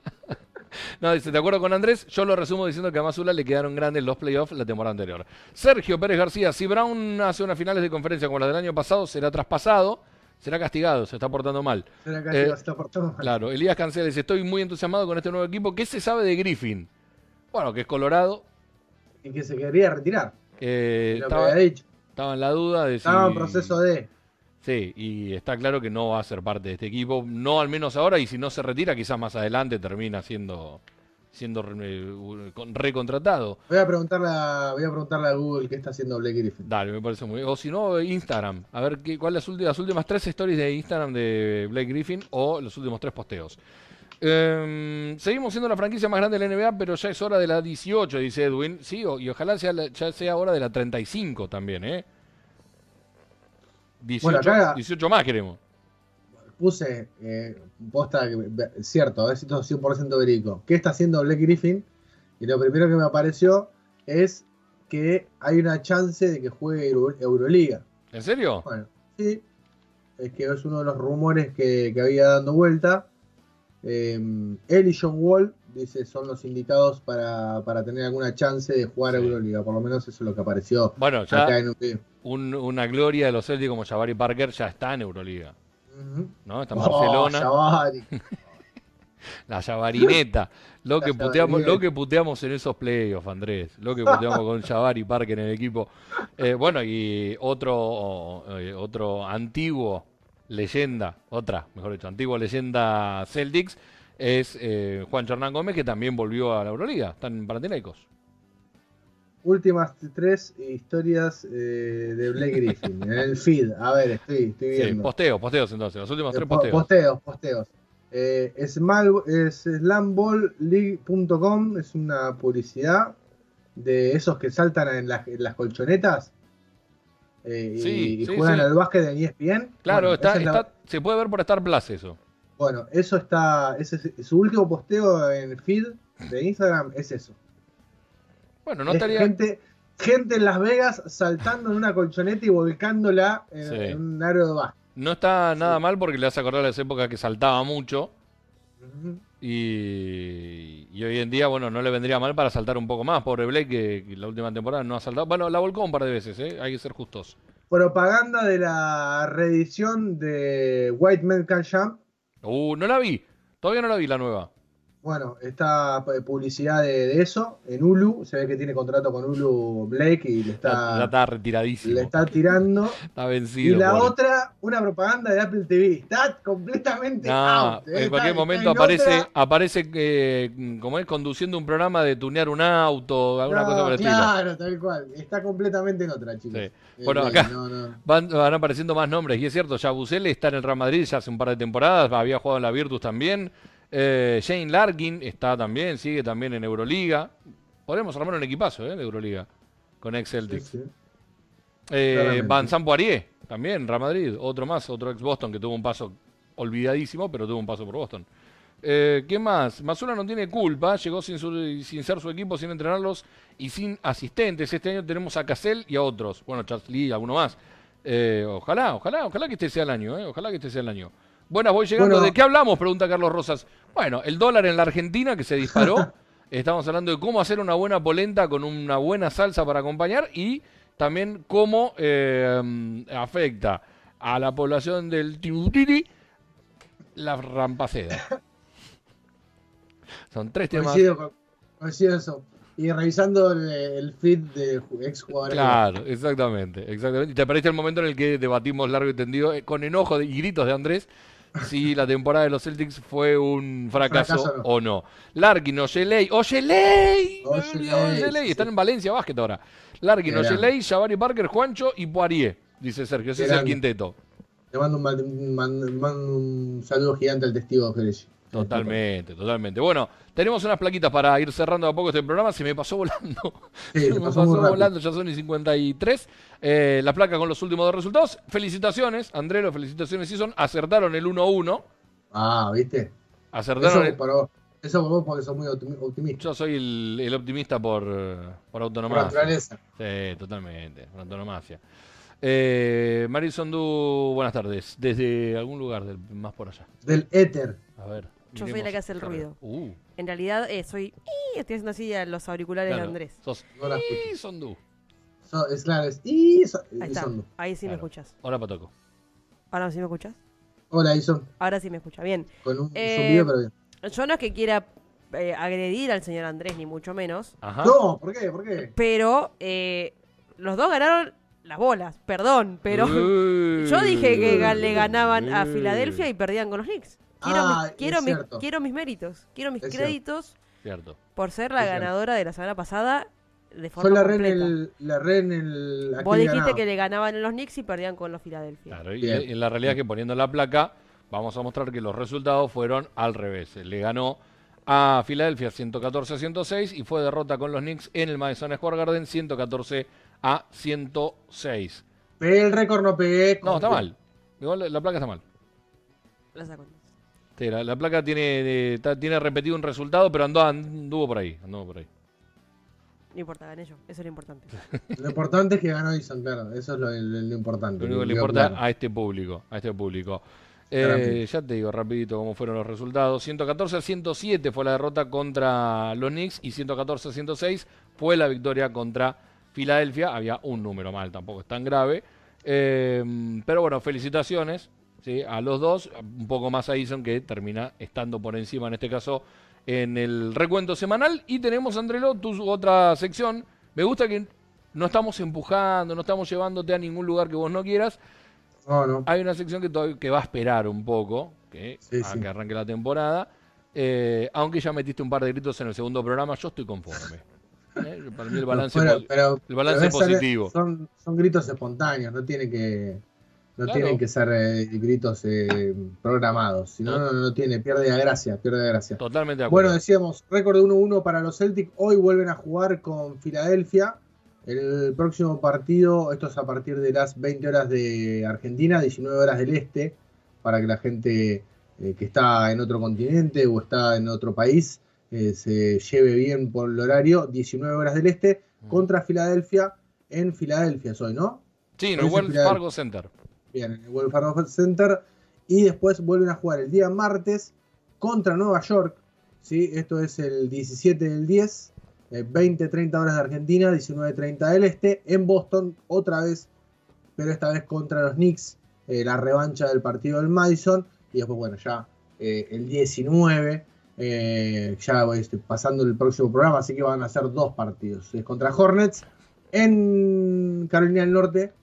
No, dice, de acuerdo con Andrés, yo lo resumo diciendo que a Mazula le quedaron grandes los playoffs la temporada anterior. Sergio Pérez García, si Brown hace unas finales de conferencia como las del año pasado, será traspasado, será castigado, se está portando mal. Será castigado, eh, se está portando mal. Claro, Elías Cancela dice, estoy muy entusiasmado con este nuevo equipo. ¿Qué se sabe de Griffin? Bueno, que es Colorado. Y que se quería retirar. Eh, estaba, estaba, en la duda de Estaba en proceso de... Sí, y está claro que no va a ser parte de este equipo, no al menos ahora, y si no se retira, quizás más adelante termina siendo siendo recontratado. Voy a preguntarle a, voy a preguntarle a Google qué está haciendo Blake Griffin. Dale, me parece muy bien. O si no, Instagram. A ver qué, cuáles son las últimas tres stories de Instagram de Blake Griffin o los últimos tres posteos. Em, seguimos siendo la franquicia más grande de la NBA, pero ya es hora de la 18, dice Edwin. Sí, y ojalá sea ya sea hora de la 35 también, ¿eh? 18, más queremos. Puse eh, posta, cierto, a ver si esto es 100% verídico. ¿Qué está haciendo Black Griffin? Y lo primero que me apareció es que hay una chance de que juegue Euroliga. ¿En serio? Bueno, sí. Es que es uno de los rumores que, había dando vuelta. Eh, él y John Wall dice, son los indicados para, tener alguna chance de jugar a Euroliga. Por lo menos eso es lo que apareció bueno, acá en un una gloria de los Celtics como Jabari Parker ya está en Euroliga. ¿No? Está en oh, Barcelona. [LAUGHS] La Javarineta. Lo [LAUGHS] que, puteamos, lo que puteamos en esos playoffs, Andrés. Lo que puteamos con [LAUGHS] Jabari Parker en el equipo. Eh, bueno, y otro, eh, otro antiguo leyenda, otra, mejor dicho, antiguo leyenda Celtics es eh, Juan Hernán Gómez, que también volvió a la Euroliga. Están en Panathinaikos. Últimas tres historias eh, de Blake [LAUGHS] Griffin en el feed. A ver, estoy, estoy viendo. Sí, posteos, posteos entonces. Los últimos tres posteos. Posteos, posteos. Eh, slamballleague.com es una publicidad de esos que saltan en las, en las colchonetas eh, y, juegan al básquet de ESPN. Claro, está, está, se puede ver por Star Plus eso. Bueno, eso está. Ese, su último posteo en feed de Instagram es eso. Bueno, no estaría. Gente, gente en Las Vegas saltando en una colchoneta y volcándola en, un aro de básquet. No está nada mal porque le hace acordar a las épocas que saltaba mucho. y, hoy en día, bueno, no le vendría mal para saltar un poco más. Pobre Blake, que, la última temporada no ha saltado. Bueno, la volcó un par de veces, ¿eh? hay que ser justos. Propaganda de la reedición de White Man Can Jump Uh, no la vi. Todavía no la vi la nueva. Bueno, está eh, publicidad de, eso en Hulu. Se ve que tiene contrato con Hulu Blake y le está. Ya está retiradísimo. Le está tirando. [LAUGHS] está vencido. Y la otra, una propaganda de Apple TV. Está completamente. No, en cualquier momento aparece, aparece eh, como es conduciendo un programa de tunear un auto, alguna cosa por el estilo. Claro, tal cual. Está completamente en otra, chicos. Eh, bueno, acá Van, apareciendo más nombres. Y es cierto, ya Busele está en el Real Madrid ya hace un par de temporadas. Había jugado en la Virtus también. Eh, Shane Larkin está también, sigue también en Euroliga. Podemos armar un equipazo ¿eh? de Euroliga con ex Celtics. Eh, Van Poirier, también, Real Madrid, otro más, otro ex Boston que tuvo un paso olvidadísimo, pero tuvo un paso por Boston. Eh, ¿Qué más? Masula no tiene culpa, llegó sin, sin ser su equipo, sin entrenarlos y sin asistentes. Este año tenemos a Cassell y a otros. Bueno, Charles Lee, alguno más. Eh, ojalá, ojalá, ojalá que este sea el año, ¿eh? ojalá que este sea el año. Buenas, voy llegando. ¿De qué hablamos? Pregunta Carlos Rosas. Bueno, el dólar en la Argentina que se disparó. [LAUGHS] Estamos hablando de cómo hacer una buena polenta con una buena salsa para acompañar y también cómo eh, afecta a la población del Tibutiri la rampaceda. [LAUGHS] Son tres temas. Coincido, eso. Y revisando el, feed de ex jugadores. Claro, exactamente, exactamente. Y te parece el momento en el que debatimos largo y tendido, eh, con enojo y gritos de Andrés, si la temporada de los Celtics fue un fracaso, o no. Larkin, Ojeley, Ojeley, Ojeley, están en Valencia Básquet ahora. Larkin, Ojeley, Jabari Parker, Juancho y Poirier, dice Sergio. Ese es el quinteto. Te mando un, saludo gigante al testigo Jerez. Totalmente, totalmente. Bueno, tenemos unas plaquitas para ir cerrando a poco este programa. Se me pasó volando. [LAUGHS] se me pasó, volando, ya son y 53. Eh, la placa con los últimos dos resultados. Felicitaciones, Andrelo, felicitaciones, son Acertaron el 1-1. Ah, ¿viste? Acertaron. Eso, el... eso vos porque sos muy optimista. Yo soy el, optimista por, por autonomía. Por naturaleza. Sí, totalmente, por autonomacia. Eh, Marison Du, buenas tardes. Desde algún lugar, del, más por allá. Del éter. A ver. Yo soy la que hace el ruido. Uh. En realidad eh, soy. Estoy haciendo así a los auriculares de Andrés. Sos. Sondu. es claro, es. Ahí está. Ahí sí me escuchas. Hola, Patoco. Ahora sí me escuchas. Hola, Ison. Ahora sí me escucha. Bien. Con un eh, pero bien. Yo no es que quiera eh, agredir al señor Andrés, ni mucho menos. Ajá. No, ¿por qué? ¿Por qué? Pero eh, los dos ganaron las bolas, perdón, pero [LAUGHS] yo dije que le ganaban a Filadelfia y perdían con los Knicks. Quiero, mis, ah, quiero, mis, quiero mis méritos, quiero mis créditos cierto. por ser la ganadora de la semana pasada de forma Fue la completa. el, la ren el Vos dijiste que le ganaban en los Knicks y perdían con los Filadelfia. Claro, y en la realidad que poniendo la placa vamos a mostrar que los resultados fueron al revés. Le ganó a Filadelfia 114-106 y fue derrota con los Knicks en el Madison Square Garden 114 a 106. Pegué el récord, no pegué. No, está mal. Igual la placa está mal. La saco. La, placa tiene, tiene repetido un resultado, pero andó, anduvo por ahí. Anduvo por ahí. No importa, gané yo. Eso es lo importante. [LAUGHS] lo importante es que ganó Ison, claro. Eso es lo, importante. Lo único que le importa a este público. A este público. Eh, ya te digo rapidito cómo fueron los resultados. 114 a 107 fue la derrota contra los Knicks y 114 a 106 fue la victoria contra Filadelfia. Había un número mal, tampoco es tan grave. Eh, pero bueno, felicitaciones ¿sí? a los dos. Un poco más a Eason que termina estando por encima en este caso en el recuento semanal. Y tenemos, Andrelo, tu otra sección. Me gusta que no estamos empujando, no estamos llevándote a ningún lugar que vos no quieras hay una sección que, que va a esperar un poco, que, a que arranque la temporada. Eh, aunque ya metiste un par de gritos en el segundo programa, yo estoy conforme. [LAUGHS] Eh, para mí el balance, el balance positivo. Son, son, gritos espontáneos, no tienen que no tienen que ser eh, gritos programados, si no, no, tiene, pierde la gracia, pierde gracia. Totalmente de acuerdo. Bueno, decíamos, récord de 1-1 para los Celtics, hoy vuelven a jugar con Filadelfia, el próximo partido, esto es a partir de las 20 horas de Argentina, 19 horas del este, para que la gente eh, que está en otro continente o está en otro país eh, se lleve bien por el horario, 19 horas del este, mm. contra Filadelfia, en Filadelfia soy, ¿no? Sí, en el Wells Fargo Center. Bien, en el Wells Fargo Center. Y después vuelven a jugar el día martes contra Nueva York. ¿sí? Esto es el 17 del 10 20-30 eh, horas de Argentina, 19-30 del Este, en Boston otra vez, pero esta vez contra los Knicks, eh, la revancha del partido del Madison, y después, bueno, ya eh, el 19 eh, ya este, pasando el próximo programa, así que van a ser dos partidos. Es contra Hornets en Carolina del Norte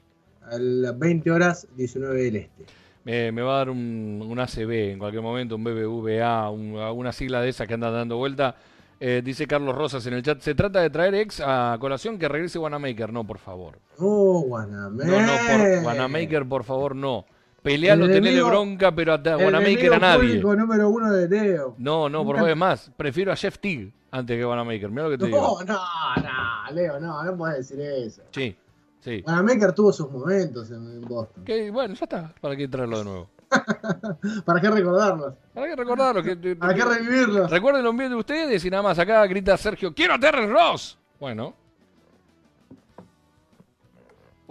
a las 20 horas 19 del Este. me va a dar un, un, ACB en cualquier momento, un BBVA, una sigla de esas que andan dando vuelta. Eh, dice Carlos Rosas en el chat, se trata de traer ex a colación que regrese Wanamaker. No, por favor. No, Wanamaker. No, no, por, Wanamaker, por favor, no. Pelealo, tenele bronca, pero a Wanamaker a nadie. número uno de Leo. No, no, por favor, es más, prefiero a Jeff Teague antes que Wanamaker. Mira lo que te digo. No, no, no, Leo, no, no puedes decir eso. Sí, sí. Wanamaker tuvo sus momentos en Boston. Que, bueno, ya está, para qué traerlo de nuevo. [LAUGHS] ¿Para qué recordarlos? ¿Para qué recordarlos? ¿Para qué revivirlos? Recuerden los de ustedes y nada más. Acá grita Sergio, ¡Quiero a Terrence Ross! Bueno.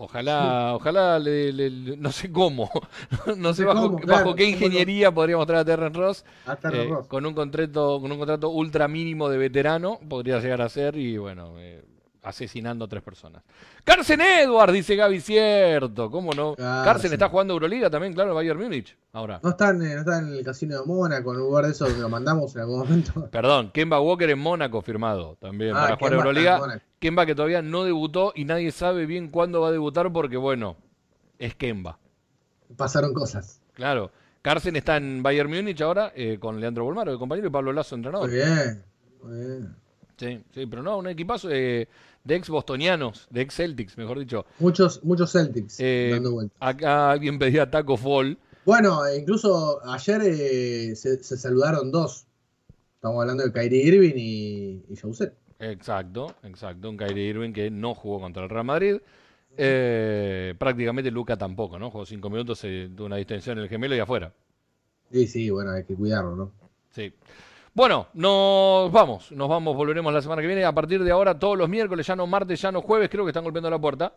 Ojalá, ojalá, no sé cómo, [LAUGHS] no sé bajo, qué ingeniería podríamos traer a Terrence Ross, eh, Ross, con un contrato, con un contrato ultra mínimo de veterano podría llegar a ser y bueno, eh, asesinando a tres personas. Carsen Edward, dice Gaby, cierto. ¿Cómo no? Carsen, está jugando Euroliga también, claro, Bayern Múnich. Ahora. No está, en, en el casino de Mónaco, en lugar de eso lo mandamos en algún momento. [LAUGHS] Perdón, Kemba Walker en Mónaco firmado también ah, para jugar Euroliga. Kemba que todavía no debutó y nadie sabe bien cuándo va a debutar porque, bueno, es Kemba. Pasaron cosas. Claro. Carsen está en Bayern Múnich ahora eh, con Leandro Bolmaro, el compañero, y Pablo Lazo, entrenador. Muy bien, muy bien. Sí, sí, pero no, un equipazo. Eh, de ex bostonianos, de ex Celtics, mejor dicho. Muchos, muchos Celtics eh, dando vueltas. Acá alguien pedía Taco Fall. Bueno, e incluso ayer eh, se, saludaron dos. Estamos hablando de Kyrie Irving y, y Joseph. Exacto, exacto. Un Kyrie Irving que no jugó contra el Real Madrid. Eh, prácticamente Luca tampoco, ¿no? Jugó cinco minutos, de una distensión en el gemelo y afuera. Sí, sí, bueno, hay que cuidarlo, ¿no? Sí. Bueno, nos vamos, nos vamos, volveremos la semana que viene. A partir de ahora, todos los miércoles, ya no martes, ya no jueves, creo que están golpeando la puerta.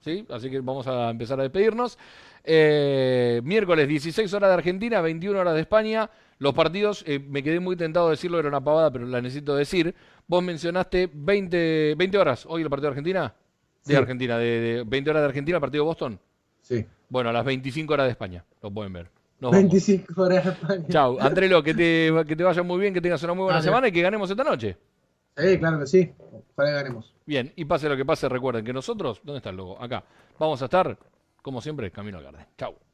¿Sí? Así que vamos a empezar a despedirnos. Eh, miércoles, 16 horas de Argentina, 21 horas de España. Los partidos, eh, me quedé muy tentado de decirlo, era una pavada, pero la necesito decir. Vos mencionaste 20, 20 horas hoy el partido de Argentina. De Argentina, de, 20 horas de Argentina, el partido de Boston. Sí. Bueno, a las 25 horas de España, lo pueden ver. 25 horas de España. Chao. Andrelo, que te, que te vaya muy bien, que tengas una muy buena semana y que ganemos esta noche. Sí, claro que sí. Para que ganemos. Bien, y pase lo que pase, recuerden que nosotros, ¿dónde está el logo? Acá. Vamos a estar, como siempre, camino al Garden. Chao.